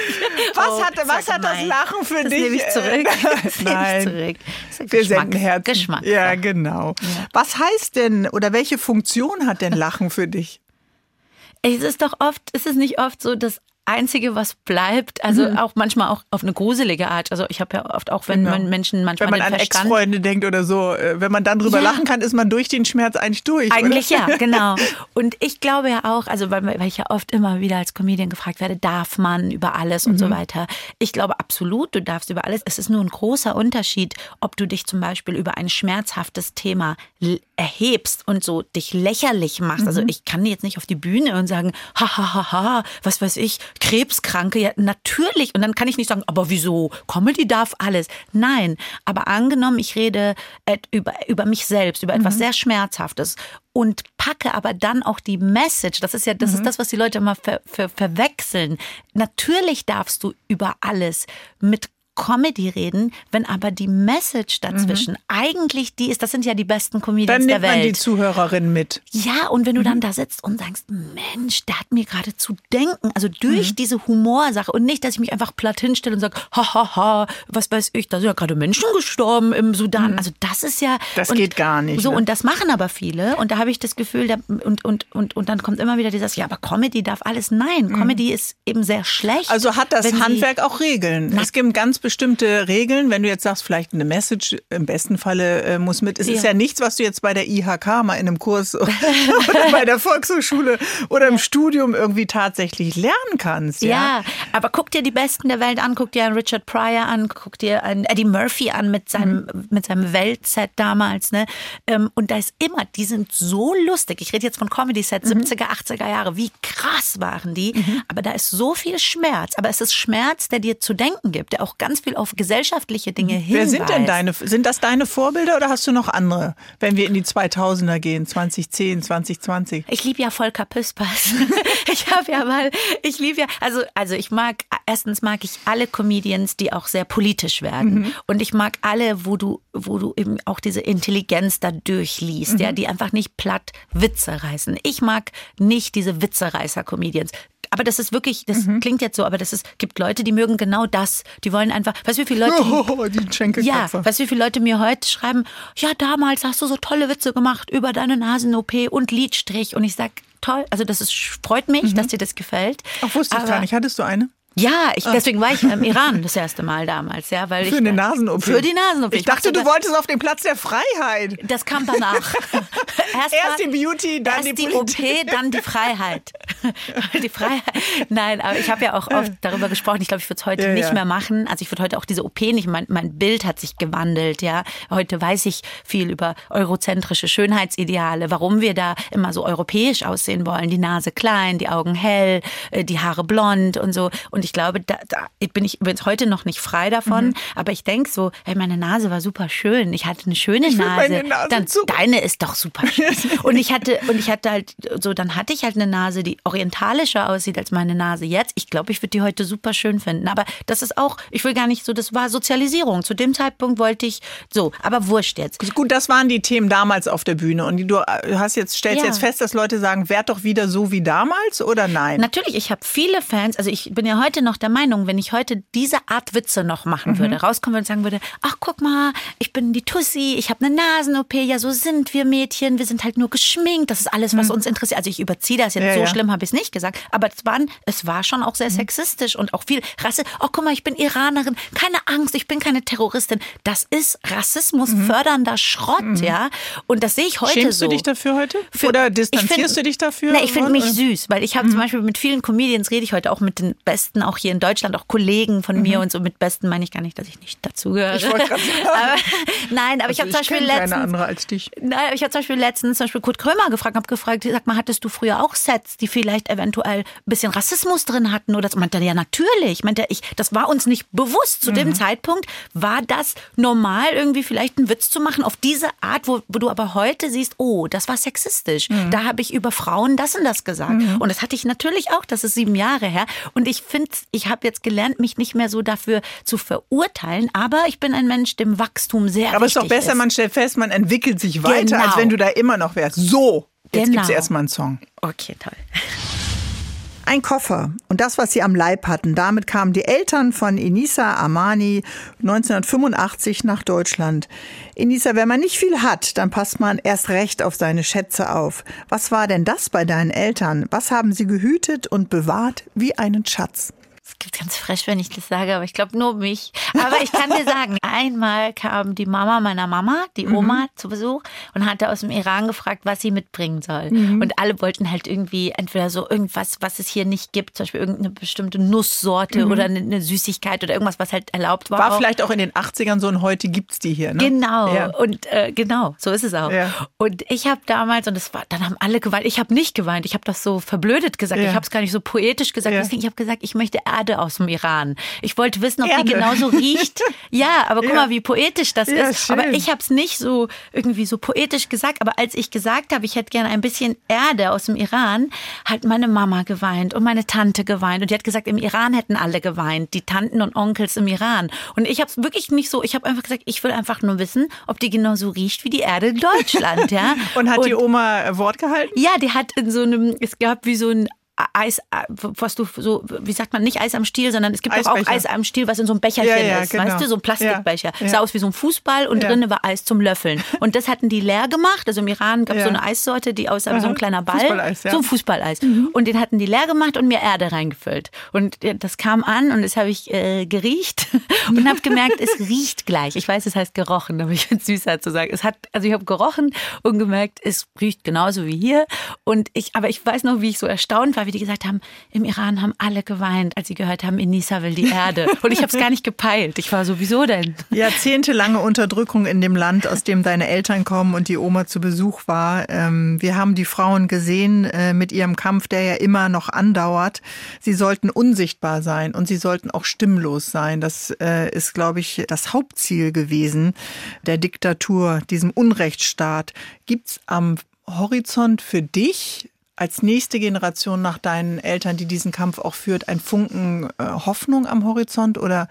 Was, oh, hat, was hat das Lachen für das dich? Nehme ich zurück. Das Nein, ich zurück. Das wir senden Herzen. Geschmack. Ja, genau. Ja. Was heißt denn oder welche Funktion hat denn Lachen für dich? Es ist doch oft, es ist nicht oft so, dass Einzige, was bleibt, also mhm. auch manchmal auch auf eine gruselige Art. Also ich habe ja oft auch, wenn genau. Menschen manchmal wenn man an Ex-Freunde denkt oder so, äh, wenn man dann drüber ja. lachen kann, ist man durch den Schmerz eigentlich durch. Eigentlich oder? ja, genau. Und ich glaube ja auch, also weil, weil, ich ja oft immer wieder als Comedian gefragt werde, darf man über alles und mhm. so weiter. Ich glaube absolut, du darfst über alles. Es ist nur ein großer Unterschied, ob du dich zum Beispiel über ein schmerzhaftes Thema erhebst und so dich lächerlich machst. Also mhm. Also ich kann jetzt nicht auf die Bühne und sagen, ha ha ha ha, was weiß ich, Krebskranke, ja, natürlich. Und dann kann ich nicht sagen, aber wieso? Comedy darf alles. Nein, aber angenommen, ich rede über, über mich selbst, über etwas mhm. sehr Schmerzhaftes und packe aber dann auch die Message. Das ist ja, das mhm. ist das, was die Leute immer ver, ver, verwechseln. Natürlich darfst du über alles mit Comedy reden, wenn aber die Message dazwischen mhm. eigentlich die ist, das sind ja die besten Comedians der Welt. Dann nimmt man die Zuhörerin mit. Ja, und wenn du mhm. dann da sitzt und sagst, Mensch, der hat mir gerade zu denken, also durch mhm. diese Humorsache und nicht, dass ich mich einfach platt hinstelle und sage, hahaha, ha, was weiß ich, da sind ja gerade Menschen gestorben im Sudan. Mhm. Also das ist ja... Das und, geht gar nicht. So, ne? und das machen aber viele und da habe ich das Gefühl, da, und, und, und, und dann kommt immer wieder dieses, ja, aber Comedy darf alles. Nein, mhm. Comedy ist eben sehr schlecht. Also hat das Handwerk auch Regeln. es gibt ganz bestimmte Regeln, wenn du jetzt sagst, vielleicht eine Message im besten Falle äh, muss mit. Es ja. ist ja nichts, was du jetzt bei der IHK mal in einem Kurs oder bei der Volkshochschule oder im Studium irgendwie tatsächlich lernen kannst. Ja? ja, aber guck dir die Besten der Welt an, guck dir einen Richard Pryor an, guck dir einen Eddie Murphy an mit seinem, mhm. mit seinem Weltset damals. Ne? Ähm, und da ist immer, die sind so lustig. Ich rede jetzt von Comedy-Set, mhm. 70er, 80er Jahre. Wie krass waren die? Mhm. Aber da ist so viel Schmerz. Aber es ist Schmerz, der dir zu denken gibt, der auch ganz ganz viel auf gesellschaftliche Dinge hinweist. Wer sind denn deine, sind das deine Vorbilder oder hast du noch andere, wenn wir in die 2000er gehen, 2010, 2020? Ich liebe ja Volker Püspers. ich habe ja mal, ich liebe ja, also, also ich mag, erstens mag ich alle Comedians, die auch sehr politisch werden. Mhm. Und ich mag alle, wo du, wo du eben auch diese Intelligenz da durchliest, mhm. ja, die einfach nicht platt Witze reißen. Ich mag nicht diese Witzereißer-Comedians aber das ist wirklich, das mhm. klingt jetzt so, aber das ist, gibt Leute, die mögen genau das. Die wollen einfach, weißt du, wie viele Leute. Oh, die ja, weißt du, wie viele Leute mir heute schreiben, ja, damals hast du so tolle Witze gemacht über deine Nasen-OP und Lidstrich. Und ich sag, toll, also das ist, freut mich, mhm. dass dir das gefällt. Ach, wusste ich gar nicht. Hattest du eine? Ja, ich, deswegen war ich im Iran das erste Mal damals, ja, weil für ich, eine Nasen-OP. Für die Nasen-OP. Ich, ich dachte, du wolltest auf den Platz der Freiheit. Das kam danach. Erst, erst die Beauty, dann erst die, die OP, dann die Freiheit. die Freiheit. Nein, aber ich habe ja auch oft darüber gesprochen. Ich glaube, ich würde es heute ja, nicht ja. mehr machen. Also ich würde heute auch diese OP nicht. Mein, mein Bild hat sich gewandelt, ja. Heute weiß ich viel über eurozentrische Schönheitsideale, warum wir da immer so europäisch aussehen wollen. Die Nase klein, die Augen hell, äh, die Haare blond und so. Und ich glaube, da, da bin ich übrigens heute noch nicht frei davon, mhm. aber ich denke so, hey, meine Nase war super schön. Ich hatte eine schöne ich Nase. Nase dann super. deine ist doch super schön. und ich hatte und ich hatte halt so, dann hatte ich halt eine Nase, die orientalischer aussieht als meine Nase jetzt. Ich glaube, ich würde die heute super schön finden. Aber das ist auch, ich will gar nicht so, das war Sozialisierung. Zu dem Zeitpunkt wollte ich so, aber wurscht jetzt. Gut, das waren die Themen damals auf der Bühne und du hast jetzt stellst ja. jetzt fest, dass Leute sagen, werd doch wieder so wie damals oder nein? Natürlich, ich habe viele Fans. Also ich bin ja heute noch der Meinung, wenn ich heute diese Art Witze noch machen mhm. würde, rauskommen und sagen würde, ach guck mal, ich bin die Tussi, ich habe eine Nasen-OP, ja so sind wir Mädchen, wir sind halt nur geschminkt, das ist alles, was mhm. uns interessiert. Also ich überziehe das jetzt, ja, so ja. schlimm habe ich es nicht gesagt, aber es, waren, es war schon auch sehr mhm. sexistisch und auch viel Rasse. Oh guck mal, ich bin Iranerin, keine Angst, ich bin keine Terroristin. Das ist Rassismus mhm. fördernder Schrott, mhm. ja. Und das sehe ich heute Schämst so. du dich dafür heute? Für, Oder distanzierst find, du dich dafür? Nee, ich finde mich süß, weil ich habe zum Beispiel mit vielen Comedians rede ich heute auch mit den Besten, auch hier in Deutschland, auch Kollegen von mir und so mit Besten meine ich gar nicht, dass ich nicht dazugehöre. Ich wollte gerade sagen. aber, nein, aber also ich habe zum Beispiel letztens. Keine andere als dich. Nein, ich habe zum Beispiel letztens zum Beispiel Kurt Krömer gefragt, habe gefragt, sag mal, hattest du früher auch Sets, die vielleicht eventuell ein bisschen Rassismus drin hatten oder so? Meinte ja natürlich. Meinte ich, das war uns nicht bewusst. Zu mhm. dem Zeitpunkt war das normal, irgendwie vielleicht einen Witz zu machen auf diese Art, wo, wo du aber heute siehst, oh, das war sexistisch. Mhm. Da habe ich über Frauen das und das gesagt. Mhm. Und das hatte ich natürlich auch, das ist sieben Jahre her. Und ich finde, ich habe jetzt gelernt, mich nicht mehr so dafür zu verurteilen, aber ich bin ein Mensch, dem Wachstum sehr Aber es ist doch besser, ist. man stellt fest, man entwickelt sich weiter, genau. als wenn du da immer noch wärst. So, jetzt genau. gibt es erstmal einen Song. Okay, toll. Ein Koffer und das, was sie am Leib hatten. Damit kamen die Eltern von Inisa Amani 1985 nach Deutschland. Inisa, wenn man nicht viel hat, dann passt man erst recht auf seine Schätze auf. Was war denn das bei deinen Eltern? Was haben sie gehütet und bewahrt wie einen Schatz? Es gibt ganz frech, wenn ich das sage, aber ich glaube nur mich. Aber ich kann dir sagen, einmal kam die Mama meiner Mama, die mhm. Oma, mhm. zu Besuch und hatte aus dem Iran gefragt, was sie mitbringen soll. Mhm. Und alle wollten halt irgendwie entweder so irgendwas, was es hier nicht gibt, zum Beispiel irgendeine bestimmte Nusssorte mhm. oder eine, Süßigkeit oder irgendwas, was halt erlaubt war. War auch. vielleicht auch in den 80ern so und heute gibt es die hier, ne? Genau. Ja. Und äh, genau, so ist es auch. Ja. Und ich habe damals, und das war, dann haben alle geweint, ich habe nicht geweint, ich habe das so verblödet gesagt, ja. ich habe es gar nicht so poetisch gesagt, deswegen ich habe gesagt, ich möchte Erde aus dem Iran. Ich wollte wissen, ob Erde. die genauso riecht. Ja, aber guck ja. mal, wie poetisch das ja, ist. Schön. Aber ich habe es nicht so irgendwie so poetisch gesagt. Aber als ich gesagt habe, ich hätte gerne ein bisschen Erde aus dem Iran, hat meine Mama geweint und meine Tante geweint. Und die hat gesagt, im Iran hätten alle geweint, die Tanten und Onkels im Iran. Und ich habe es wirklich nicht so, ich habe einfach gesagt, ich will einfach nur wissen, ob die genauso riecht wie die Erde in Deutschland. Ja? und hat und, die Oma Wort gehalten? Ja, die hat in so einem, es gab wie so ein Eis, äh, was du so, wie sagt man, nicht Eis am Stiel, sondern es gibt doch auch Eis am Stiel, was in so einem Becherchen ja, ja, ist, genau. weißt du, so ein Plastikbecher. Ja, Sah aus wie so ein Fußball und ja. drinnen war Eis zum Löffeln. Und das hatten die leer gemacht. Also im Iran gab es so eine Eissorte, die aussah wie so ein kleiner Ball. Fußballeis, So ein Fußballeis. Mhm. Und den hatten die leer gemacht und mir Erde reingefüllt. Und das kam an und das habe ich äh, geriecht und habe gemerkt, es riecht gleich. Ich weiß, es heißt gerochen, aber ich finde es süßer zu sagen. Es hat, also ich habe gerochen und gemerkt, es riecht genauso wie hier. Und ich, aber ich weiß noch, wie ich so erstaunt war war, wie die gesagt haben, im Iran haben alle geweint, als sie gehört haben, Inisa will die Erde. Und ich habe es gar nicht gepeilt. Ich war so, wieso denn? Jahrzehntelange Unterdrückung in dem Land, aus dem deine Eltern kommen und die Oma zu Besuch war. Ähm, wir haben die Frauen gesehen äh, mit ihrem Kampf, der ja immer noch andauert. Sie sollten unsichtbar sein und sie sollten auch stimmlos sein. Das äh, ist, glaube ich, das Hauptziel gewesen der Diktatur, diesem Unrechtsstaat. Gibt's am Horizont für dich als nächste Generation nach deinen Eltern, die diesen Kampf auch führt, ein Funken äh, Hoffnung am Horizont oder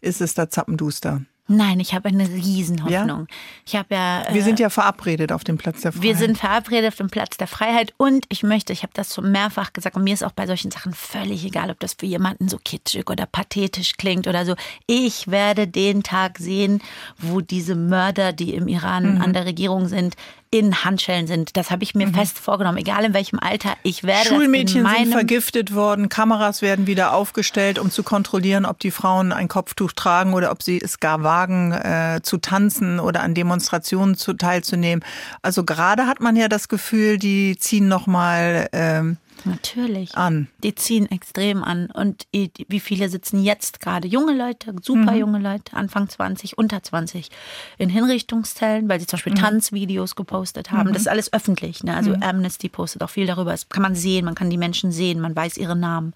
ist es da zappenduster? Nein, ich habe eine Riesenhoffnung. Ja? Ich habe ja. Äh, wir sind ja verabredet auf dem Platz der Freiheit. Wir sind verabredet auf dem Platz der Freiheit und ich möchte, ich habe das schon mehrfach gesagt und mir ist auch bei solchen Sachen völlig egal, ob das für jemanden so kitschig oder pathetisch klingt oder so. Ich werde den Tag sehen, wo diese Mörder, die im Iran mhm. an der Regierung sind, in Handschellen sind. Das habe ich mir mhm. fest vorgenommen, egal in welchem Alter. Ich werde Schulmädchen sind vergiftet worden, Kameras werden wieder aufgestellt, um zu kontrollieren, ob die Frauen ein Kopftuch tragen oder ob sie es gar wagen, äh, zu tanzen oder an Demonstrationen zu, teilzunehmen. Also gerade hat man ja das Gefühl, die ziehen nochmal ähm, Natürlich. An. Die ziehen extrem an. Und wie viele sitzen jetzt gerade? Junge Leute, super mhm. junge Leute, Anfang 20, unter 20, in Hinrichtungszellen, weil sie zum Beispiel mhm. Tanzvideos gepostet haben. Mhm. Das ist alles öffentlich. Ne? Also mhm. Amnesty postet auch viel darüber. Das kann man sehen, man kann die Menschen sehen, man weiß ihre Namen.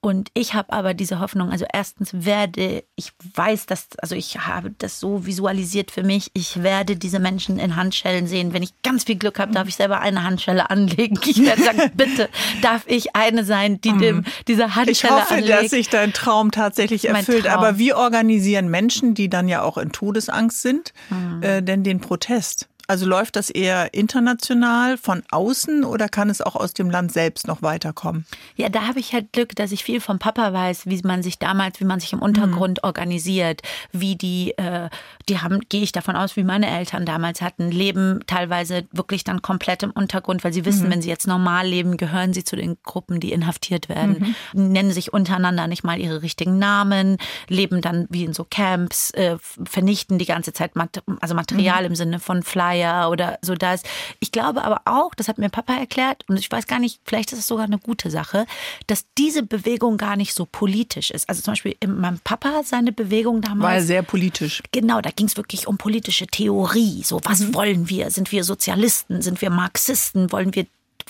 Und ich habe aber diese Hoffnung, also erstens werde, ich weiß, dass, also ich habe das so visualisiert für mich, ich werde diese Menschen in Handschellen sehen. Wenn ich ganz viel Glück habe, darf ich selber eine Handschelle anlegen. Ich werde sagen, bitte, darf ich eine sein, die dem, diese Handschelle Ich hoffe, anlegt. dass sich dein Traum tatsächlich erfüllt. Traum. Aber wie organisieren Menschen, die dann ja auch in Todesangst sind, mhm. äh, denn den Protest? Also läuft das eher international von außen oder kann es auch aus dem Land selbst noch weiterkommen? Ja, da habe ich halt Glück, dass ich viel vom Papa weiß, wie man sich damals, wie man sich im Untergrund mhm. organisiert, wie die, äh, die haben, gehe ich davon aus, wie meine Eltern damals hatten, leben teilweise wirklich dann komplett im Untergrund, weil sie wissen, mhm. wenn sie jetzt normal leben, gehören sie zu den Gruppen, die inhaftiert werden, mhm. nennen sich untereinander nicht mal ihre richtigen Namen, leben dann wie in so Camps, äh, vernichten die ganze Zeit Mat also Material mhm. im Sinne von Flyer Flyer oder so das. Ich glaube aber auch, das hat mir Papa erklärt und ich weiß gar nicht, vielleicht ist es sogar eine gute Sache, dass diese Bewegung gar nicht so politisch ist. Also zum Beispiel mein Papa, seine Bewegung damals. War sehr politisch. Genau, da ging es wirklich um politische Theorie. So, was mhm. wollen wir? Sind wir Sozialisten? Sind wir Marxisten? Wollen wir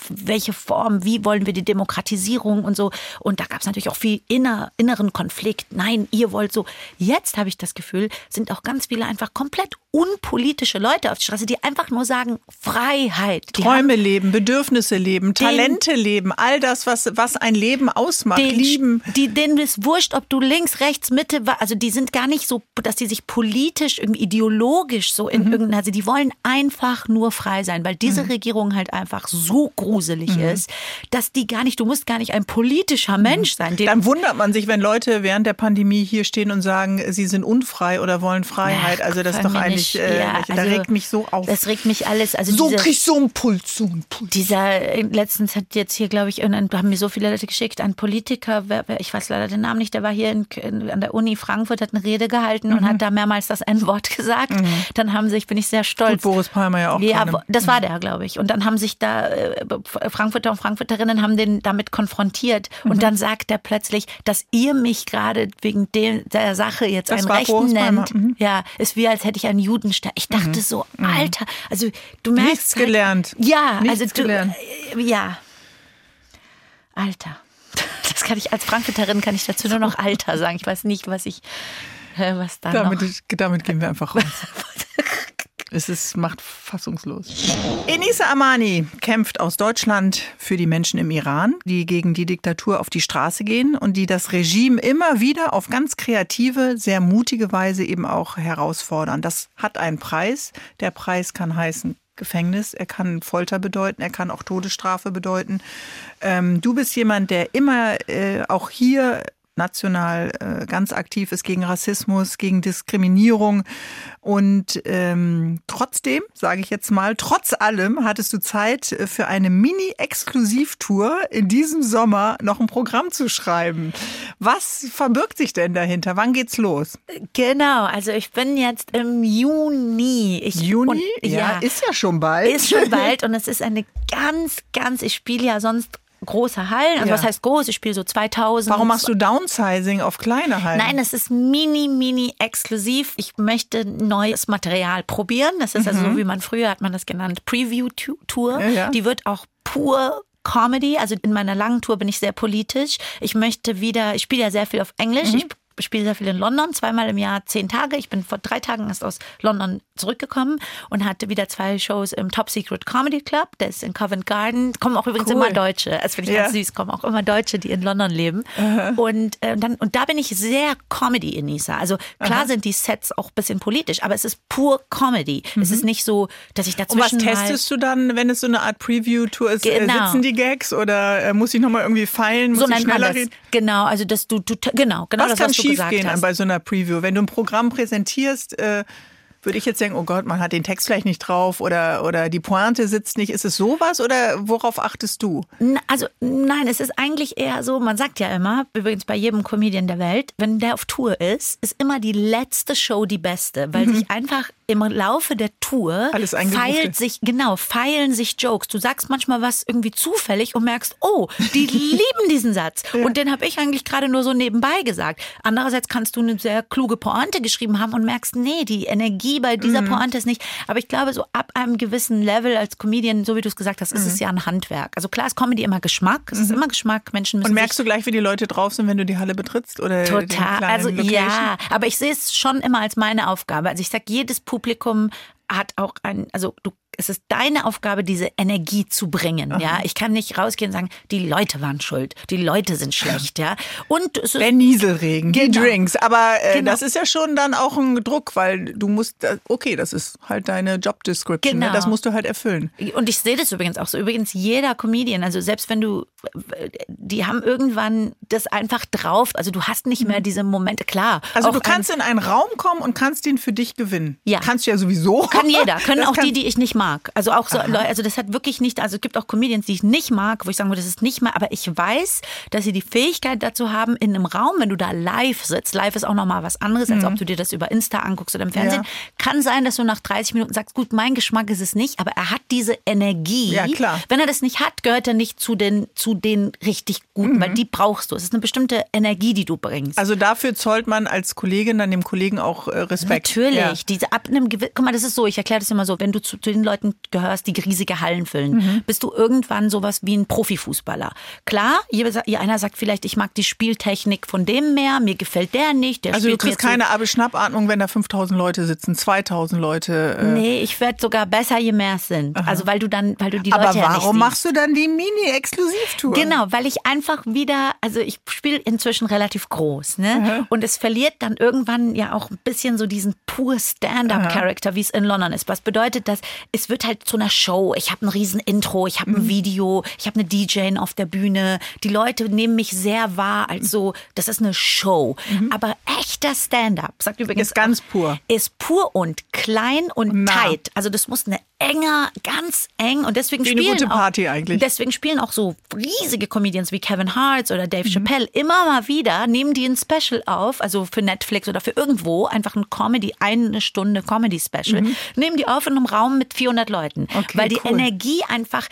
welche Form, wie wollen wir die Demokratisierung und so. Und da gab es natürlich auch viel inner, inneren Konflikt. Nein, ihr wollt so. Jetzt habe ich das Gefühl, sind auch ganz viele einfach komplett unpolitische Leute auf der Straße, die einfach nur sagen, Freiheit. Die Träume leben, Bedürfnisse leben, Talente den, leben, all das, was, was ein Leben ausmacht, den, lieben. Die, denen ist wurscht, ob du links, rechts, Mitte, also die sind gar nicht so, dass die sich politisch, irgendwie ideologisch so in mhm. irgendeiner, also die wollen einfach nur frei sein, weil diese mhm. Regierung halt einfach so gruselig mhm. ist, dass die gar nicht, du musst gar nicht ein politischer mhm. Mensch sein. Dann wundert man sich, wenn Leute während der Pandemie hier stehen und sagen, sie sind unfrei oder wollen Freiheit. Ja, also das ist doch eigentlich mich, äh, ja, also, da regt mich so auf. Das regt mich alles. Also so krieg ich so einen Puls, so einen Puls. Dieser, äh, letztens hat jetzt hier, glaube ich, haben mir so viele Leute geschickt, ein Politiker, ich weiß leider den Namen nicht, der war hier in, in, an der Uni Frankfurt, hat eine Rede gehalten mhm. und hat da mehrmals das N-Wort gesagt. Mhm. Dann haben sich, bin ich sehr stolz. Gut, Boris Palmer ja auch. Ja, keine. das war mhm. der, glaube ich. Und dann haben sich da äh, Frankfurter und Frankfurterinnen haben den damit konfrontiert. Mhm. Und dann sagt er plötzlich, dass ihr mich gerade wegen dem, der Sache jetzt das einen Rechten nennt. Mhm. Ja, ist wie als hätte ich einen Judenstern. Ich dachte mhm. so, mhm. Alter, also du merkst. Nichts halt, gelernt. Ja, Nichts also du, gelernt. Äh, ja. Alter. Das kann ich als Frankfurterin kann ich dazu nur noch Alter sagen. Ich weiß nicht, was ich, was da damit, noch. Damit gehen wir einfach raus. Es ist, macht fassungslos. Enisa Amani kämpft aus Deutschland für die Menschen im Iran, die gegen die Diktatur auf die Straße gehen und die das Regime immer wieder auf ganz kreative, sehr mutige Weise eben auch herausfordern. Das hat einen Preis. Der Preis kann heißen Gefängnis, er kann Folter bedeuten, er kann auch Todesstrafe bedeuten. Ähm, du bist jemand, der immer äh, auch hier national äh, ganz aktiv ist gegen Rassismus, gegen Diskriminierung. Und ähm, trotzdem, sage ich jetzt mal, trotz allem hattest du Zeit äh, für eine Mini-Exklusivtour in diesem Sommer noch ein Programm zu schreiben. Was verbirgt sich denn dahinter? Wann geht's los? Genau, also ich bin jetzt im Juni. Ich, Juni? Und, ja, ja, ist ja schon bald. Ist schon bald und es ist eine ganz, ganz, ich spiele ja sonst große Hallen. Also Ja. was heißt groß? Ich spiele so 2000. Warum machst du Downsizing auf kleine Hallen? Nein, es ist mini, mini exklusiv. Ich möchte neues Material probieren. Das ist also so, wie man früher hat man das genannt, Preview-Tour. Mhm. Ja. Die wird auch pur Comedy. Also in meiner langen Tour bin ich sehr politisch. Ich möchte wieder, ich spiele ja sehr viel auf Englisch. Mhm. Ich spiele sehr viel in London, zweimal im Jahr zehn Tage. Ich bin vor drei Tagen erst aus London zurückgekommen und hatte wieder zwei Shows im Top Secret Comedy Club. Der ist in Covent Garden. Kommen auch übrigens Cool. immer Deutsche. Das finde ich Ja. ganz süß. Kommen auch immer Deutsche, die in London leben. Und, äh, dann, und da bin ich sehr Comedy in Nisa. Also klar sind die Sets auch ein bisschen politisch, aber es ist pur Comedy. Es ist nicht so, dass ich Mhm. Und was dazwischen testest du dann, wenn es so eine Art Preview-Tour ist? Äh, Genau. Sitzen die Gags oder äh, muss ich nochmal irgendwie feilen? Muss so ich schneller reden? Genau, also dass du, du genau, genau Was das, kann was schief gehen hast. bei so einer Preview? Wenn du ein Programm präsentierst, äh, würde ich jetzt denken, oh Gott, man hat den Text vielleicht nicht drauf oder, oder die Pointe sitzt nicht. Ist es sowas oder worauf achtest du? Also nein, es ist eigentlich eher so, man sagt ja immer, übrigens bei jedem Comedian der Welt, wenn der auf Tour ist, ist immer die letzte Show die beste, weil sich einfach im Laufe der Tour Mhm. Alles feilt ist. sich, genau, feilen sich Jokes. Du sagst manchmal was irgendwie zufällig und merkst, oh, die lieben diesen Satz. Und den habe ich eigentlich gerade nur so nebenbei gesagt. Andererseits kannst du eine sehr kluge Pointe geschrieben haben und merkst, nee, die Energie bei dieser Mhm. Pointe ist nicht. Aber ich glaube, so ab einem gewissen Level als Comedian, so wie du es gesagt hast, ist Mhm. es ja ein Handwerk. Also klar ist Comedy immer Geschmack. Es ist immer Geschmack. Menschen müssen Und merkst du gleich, wie die Leute drauf sind, wenn du die Halle betrittst? Oder Total. Also Location? ja, aber ich sehe es schon immer als meine Aufgabe. Also ich sage, jedes Publikum hat auch ein, also du, es ist deine Aufgabe, diese Energie zu bringen. Ja, ich kann nicht rausgehen und sagen, die Leute waren schuld, die Leute sind schlecht. Ja, und es ist Der Nieselregen, die Genau. Drinks. Aber äh, Genau. das ist ja schon dann auch ein Druck, weil du musst, äh, okay, das ist halt deine Job Description. Ne? Genau. Das musst du halt erfüllen. Und ich sehe das übrigens auch so. Übrigens, jeder Comedian, also selbst wenn du, die haben irgendwann das einfach drauf. Also du hast nicht mehr diese Momente. Klar. Mhm. Also du kannst in einen Raum kommen und kannst ihn für dich gewinnen. Ja. Kannst du ja sowieso. Kann jeder, können Das auch die, die ich nicht mag. Also auch so Leute, also das hat wirklich nicht, also es gibt auch Comedians, die ich nicht mag, wo ich sagen würde, das ist nicht mal, aber ich weiß, dass sie die Fähigkeit dazu haben, in einem Raum, wenn du da live sitzt, live ist auch nochmal was anderes, als ob du dir das über Insta anguckst oder im Fernsehen, Mhm. Ja. kann sein, dass du nach 30 Minuten sagst, gut, mein Geschmack ist es nicht, aber er hat diese Energie. Ja, klar. Wenn er das nicht hat, gehört er nicht zu den, zu den richtig guten, weil die brauchst du. Es ist eine bestimmte Energie, die du bringst. Mhm. Also dafür zollt man als Kollegin dann dem Kollegen auch äh, Respekt. Natürlich, Ja. diese ab einem guck mal, das ist so, ich erkläre das immer so, wenn du zu, zu den Leuten gehörst, die riesige Hallen füllen, Mhm. bist du irgendwann sowas wie ein Profifußballer. Klar, jeder einer sagt vielleicht, ich mag die Spieltechnik von dem mehr, mir gefällt der nicht, der Also du kriegst keine Abschnappatmung, wenn da 5000 Leute sitzen, 2000 Leute. Äh. Nee, ich werde sogar besser, je mehr es sind. Also weil du dann, weil du die Aber Leute ja nicht warum siehst. machst du dann die Mini-Exklusivtour? Genau, weil ich einfach wieder, also ich spiele inzwischen relativ groß, ne? Und es verliert dann irgendwann ja auch ein bisschen so diesen pur Stand-up-Charakter, wie es in London ist. Was bedeutet das? Es wird halt zu einer Show. Ich habe ein riesen Intro, ich habe ein Mhm. Video, ich habe eine DJ auf der Bühne. Die Leute nehmen mich sehr wahr als so, das ist eine Show. Aber echter Stand-up, sagt übrigens Mhm. Ist ganz auch, pur. Ist pur und klein und Nah. tight. Also das muss eine enger, ganz eng und deswegen Wie eine spielen gute auch, Party eigentlich. Deswegen spielen auch so riesige Comedians wie Kevin Hart oder Mhm. Dave Chappelle immer mal wieder, nehmen die ein Special auf, also für Netflix oder für irgendwo, einfach ein Comedy, eine Stunde Comedy-Special, nehmen die auf in einem Raum mit 400 Leuten. Mhm. Okay, weil die cool. Energie einfach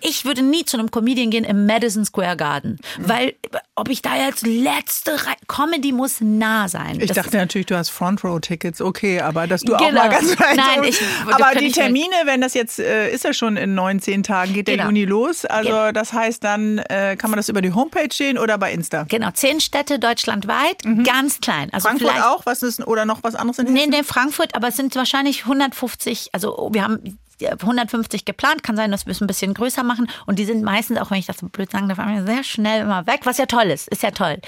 ich würde nie zu einem Comedian gehen im Madison Square Garden, Mhm. weil ob ich da jetzt letzte Reihe, Comedy muss nah sein. Ich Das dachte natürlich, du hast Front-Row-Tickets, okay, aber dass du auch Genau. mal ganz weit Nein, ich- Aber die Termine, wenn das jetzt, äh, ist ja schon in neun, zehn Tagen, geht der Genau. Juni los. Also Genau. das heißt dann, äh, kann man das über die Homepage sehen oder bei Insta? Genau, zehn Städte deutschlandweit, ganz klein. Also Mhm. Frankfurt auch? Was ist, oder noch was anderes in Nee, Hessen? nee, Frankfurt, aber es sind wahrscheinlich 150, also wir haben 150 geplant, kann sein, dass wir es ein bisschen größer machen und die sind meistens, auch wenn ich das so blöd sagen darf, sehr schnell immer weg, was ja toll ist, ist ja toll.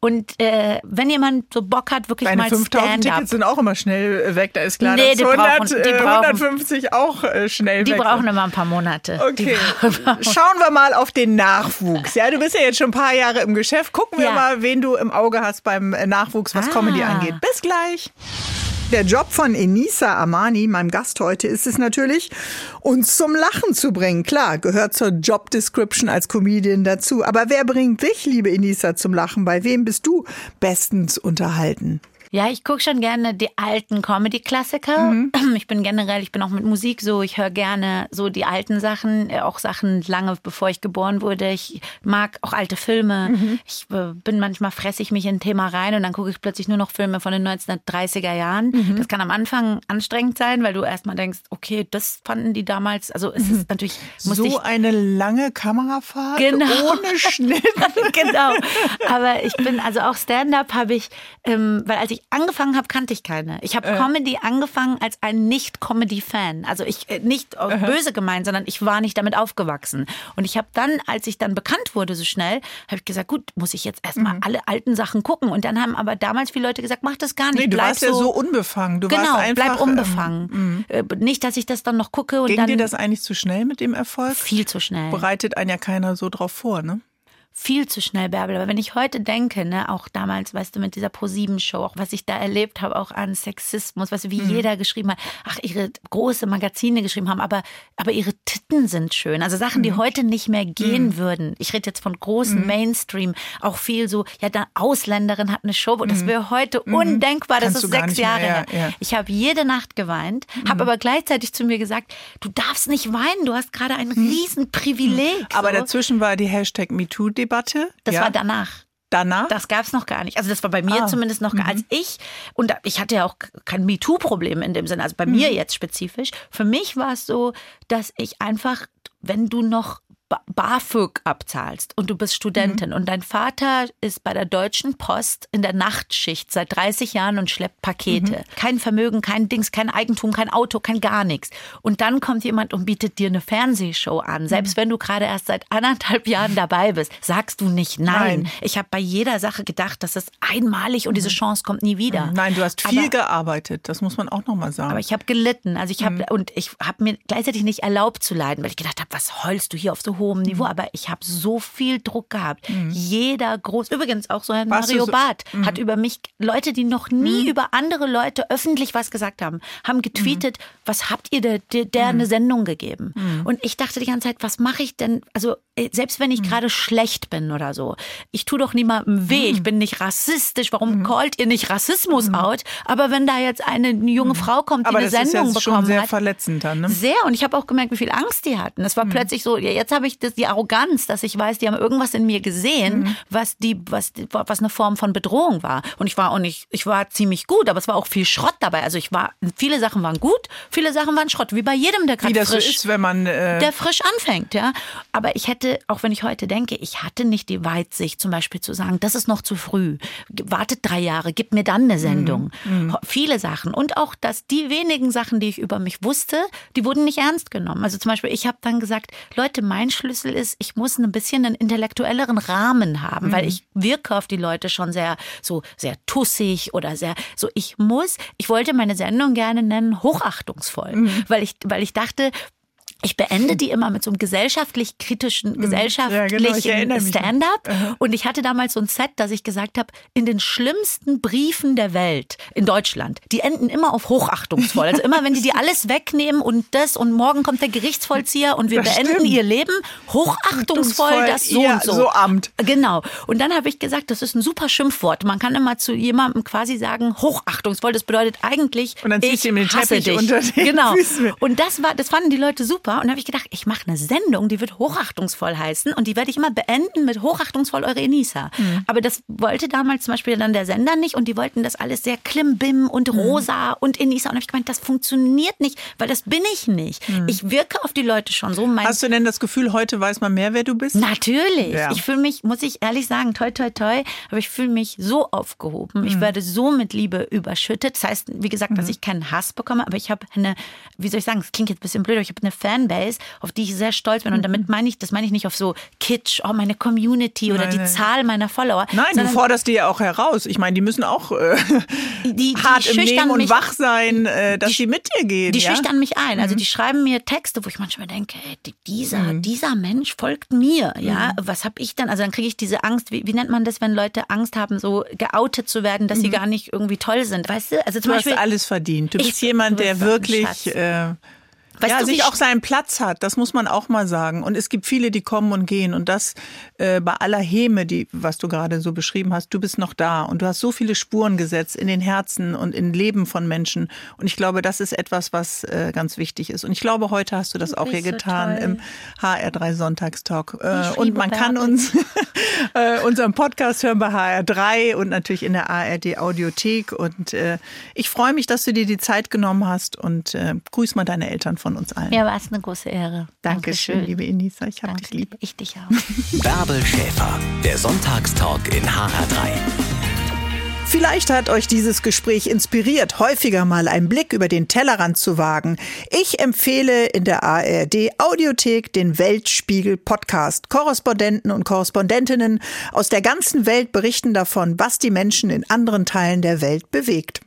Und äh, wenn jemand so Bock hat, wirklich Deine mal 5000 Stand-up, Tickets sind auch immer schnell äh, weg. Da ist klar, Nee, dass die 100, brauchen- die äh, brauchen- 150 auch äh, schnell die weg brauchen sind. immer ein paar Monate. Die Okay, brauchen- schauen wir mal auf den Nachwuchs. Ja, du bist ja jetzt schon ein paar Jahre im Geschäft. Gucken wir Ja. mal, wen du im Auge hast beim Nachwuchs, was Ah. Comedy angeht. Bis gleich. Der Job von Enisa Amani, meinem Gast heute, ist es natürlich, uns zum Lachen zu bringen. Klar, gehört zur Job Description als Comedian dazu. Aber wer bringt dich, liebe Enisa, zum Lachen? Bei wem bist du bestens unterhalten? Ja, ich gucke schon gerne die alten Comedy-Klassiker. Mhm. Ich bin generell, ich bin auch mit Musik so, ich höre gerne so die alten Sachen, äh, auch Sachen lange bevor ich geboren wurde. Ich mag auch alte Filme. Mhm. Ich äh, bin manchmal fresse ich mich in ein Thema rein und dann gucke ich plötzlich nur noch Filme von den 1930er Jahren. Mhm. Das kann am Anfang anstrengend sein, weil du erstmal denkst, okay, das fanden die damals. Also es ist mhm. natürlich. So eine lange Kamerafahrt genau. ohne Schnitt. genau. Aber ich bin, also auch Stand-up habe ich, ähm, weil als ich angefangen habe, kannte ich keine. Ich habe äh. Comedy angefangen als ein Nicht-Comedy-Fan. Also ich äh, nicht uh böse gemeint, sondern ich war nicht damit aufgewachsen. Und ich habe dann, als ich dann bekannt wurde so schnell, habe ich gesagt, gut, muss ich jetzt erstmal mhm. alle alten Sachen gucken. Und dann haben aber damals viele Leute gesagt, mach das gar nicht. Nee, du bleib warst so, ja so unbefangen. Du genau, warst einfach, bleib unbefangen. Ähm, nicht, dass ich das dann noch gucke und Ging dann. dir das eigentlich zu schnell mit dem Erfolg? Viel zu schnell. Bereitet einen ja keiner so drauf vor, ne? Viel zu schnell Bärbel. Aber wenn ich heute denke, ne, auch damals, weißt du, mit dieser Pro-7-Show, auch was ich da erlebt habe, auch an Sexismus, weißt du, wie mhm. jeder geschrieben hat, ach, ihre große Magazine geschrieben haben, aber, aber ihre Titten sind schön. Also Sachen, die mhm. heute nicht mehr gehen mhm. würden. Ich rede jetzt von großen mhm. Mainstream, auch viel so, ja, da Ausländerin hat eine Show, das mhm. wäre heute mhm. undenkbar, das ist sechs Jahre her. Ja, ja. Ich habe jede Nacht geweint, habe aber gleichzeitig zu mir gesagt, du darfst nicht weinen, du hast gerade ein Riesenprivileg. Aber so. dazwischen war die Hashtag MeToo Debatte. Das ja. war danach. Danach? Das gab es noch gar nicht. Also das war bei mir ah. zumindest noch gar mhm. als ich. Und ich hatte ja auch kein MeToo-Problem in dem Sinne, also bei mhm. mir jetzt spezifisch. Für mich war es so, dass ich einfach, wenn du noch BAföG abzahlst und du bist Studentin mhm. und dein Vater ist bei der Deutschen Post in der Nachtschicht seit 30 Jahren und schleppt Pakete. Mhm. Kein Vermögen, kein Dings, kein Eigentum, kein Auto, kein gar nichts. Und dann kommt jemand und bietet dir eine Fernsehshow an. Mhm. Selbst wenn du gerade erst seit anderthalb Jahren dabei bist, sagst du nicht nein. nein. Ich habe bei jeder Sache gedacht, das ist einmalig und diese mhm. Chance kommt nie wieder. Mhm. Nein, du hast viel aber, gearbeitet, das muss man auch nochmal sagen. Aber ich habe gelitten. Also ich habe mhm. und ich habe mir gleichzeitig nicht erlaubt zu leiden, weil ich gedacht habe, was heulst du hier auf so hohem Niveau, mhm. aber ich habe so viel Druck gehabt. Mhm. Jeder groß, übrigens auch so ein Warst Mario so? Barth mhm. hat über mich, Leute, die noch nie mhm. über andere Leute öffentlich was gesagt haben, haben getweetet, mhm. was habt ihr der, der, der eine Sendung gegeben? Und ich dachte die ganze Zeit, was mache ich denn? Also selbst wenn ich gerade schlecht bin oder so, ich tue doch niemandem weh, ich bin nicht rassistisch, warum callt ihr nicht Rassismus out? Aber wenn da jetzt eine junge Frau kommt, die aber eine Sendung ist jetzt bekommen schon sehr hat, verletzend dann, ne? sehr und ich habe auch gemerkt, wie viel Angst die hatten. Es war plötzlich so, ja, jetzt habe ich das, die Arroganz, dass ich weiß, die haben irgendwas in mir gesehen, mhm. was die, was, was eine Form von Bedrohung war. Und ich war auch nicht, ich war ziemlich gut, aber es war auch viel Schrott dabei. Also ich war, viele Sachen waren gut, viele Sachen waren Schrott, wie bei jedem, der gerade frisch, so ist, wenn man, äh der frisch anfängt, ja. Aber ich hätte, auch wenn ich heute denke, ich hatte nicht die Weitsicht, zum Beispiel zu sagen, das ist noch zu früh. Wartet drei Jahre, gib mir dann eine Sendung. Mhm. mhm. Viele Sachen. Und auch, dass die wenigen Sachen, die ich über mich wusste, die wurden nicht ernst genommen. Also zum Beispiel, ich habe dann gesagt, Leute, mein Schlüssel ist, ich muss ein bisschen einen intellektuelleren Rahmen haben, mhm. weil ich wirke auf die Leute schon sehr, so sehr tussig oder sehr, so ich muss, ich wollte meine Sendung gerne nennen, hochachtungsvoll, mhm. weil ich, weil ich dachte, ich beende die immer mit so einem gesellschaftlich kritischen, mhm. gesellschaftlichen ja, genau, Stand-up. Und ich hatte damals so ein Set, dass ich gesagt habe, in den schlimmsten Briefen der Welt in Deutschland, die enden immer auf hochachtungsvoll. Also immer, wenn die dir alles wegnehmen und das und morgen kommt der Gerichtsvollzieher und wir das beenden stimmt. ihr Leben, hochachtungsvoll, das so ja, und so. So Amt. Genau. Und dann habe ich gesagt, das ist ein super Schimpfwort. Man kann immer zu jemandem quasi sagen, hochachtungsvoll. Das bedeutet eigentlich, und dann ich hasse dich. Unter den genau. Füßen. Und das war, das fanden die Leute super super. Und da habe ich gedacht, ich mache eine Sendung, die wird hochachtungsvoll heißen und die werde ich immer beenden mit hochachtungsvoll eure Enisa. Mhm. Aber das wollte damals zum Beispiel dann der Sender nicht und die wollten das alles sehr klimbim und mhm. rosa mhm. und Enisa. Und habe ich gemeint, das funktioniert nicht, weil das bin ich nicht. Mhm. Ich wirke auf die Leute schon so. Hast du denn das Gefühl, heute weiß man mehr, wer du bist? Natürlich. Ja. Ich fühle mich, muss ich ehrlich sagen, toi, toi, toi, aber ich fühle mich so aufgehoben. Ich mhm. werde so mit Liebe überschüttet. Das heißt, wie gesagt, dass mhm. ich keinen Hass bekomme, aber ich habe eine, wie soll ich sagen, es klingt jetzt ein bisschen blöd, aber ich habe eine Fanbase, auf die ich sehr stolz bin. Und damit mhm. meine ich, das meine ich nicht auf so Kitsch, oh, meine Community oder nein, die Zahl meiner Follower. Nein, du forderst die ja auch heraus. Ich meine, die müssen auch äh, die, die hart im Nehmen und mich, wach sein, äh, dass die, sie mit dir gehen. Die ja? schüchtern mich ein. Also mhm. die schreiben mir Texte, wo ich manchmal denke, ey, dieser, mhm. dieser Mensch folgt mir. Ja, mhm. was habe ich dann? Also dann kriege ich diese Angst. Wie, wie, nennt man das, wenn Leute Angst haben, so geoutet zu werden, dass sie mhm. gar nicht irgendwie toll sind? Weißt du? Also zum du Beispiel, hast alles verdient. Du bist jemand, der wirklich Weißt ja, du, sich auch seinen Platz hat, das muss man auch mal sagen. Und es gibt viele, die kommen und gehen. Und das äh, bei aller Häme, die, was du gerade so beschrieben hast, du bist noch da und du hast so viele Spuren gesetzt in den Herzen und in Leben von Menschen. Und ich glaube, das ist etwas, was äh, ganz wichtig ist. Und ich glaube, heute hast du das auch hier so getan toll. im HR3 Sonntagstalk. Äh, und man kann uns äh, unseren Podcast hören bei HR3 und natürlich in der ARD Audiothek. Und äh, ich freue mich, dass du dir die Zeit genommen hast und äh, grüß mal deine Eltern von uns allen. Mir war es eine große Ehre. Dankeschön, Dankeschön. liebe Inisa. Ich habe dich lieb. Ich dich auch. Bärbel Schäfer, der Sonntagstalk in HR3. Vielleicht hat euch dieses Gespräch inspiriert, häufiger mal einen Blick über den Tellerrand zu wagen. Ich empfehle in der ARD Audiothek den Weltspiegel Podcast. Korrespondenten und Korrespondentinnen aus der ganzen Welt berichten davon, was die Menschen in anderen Teilen der Welt bewegt.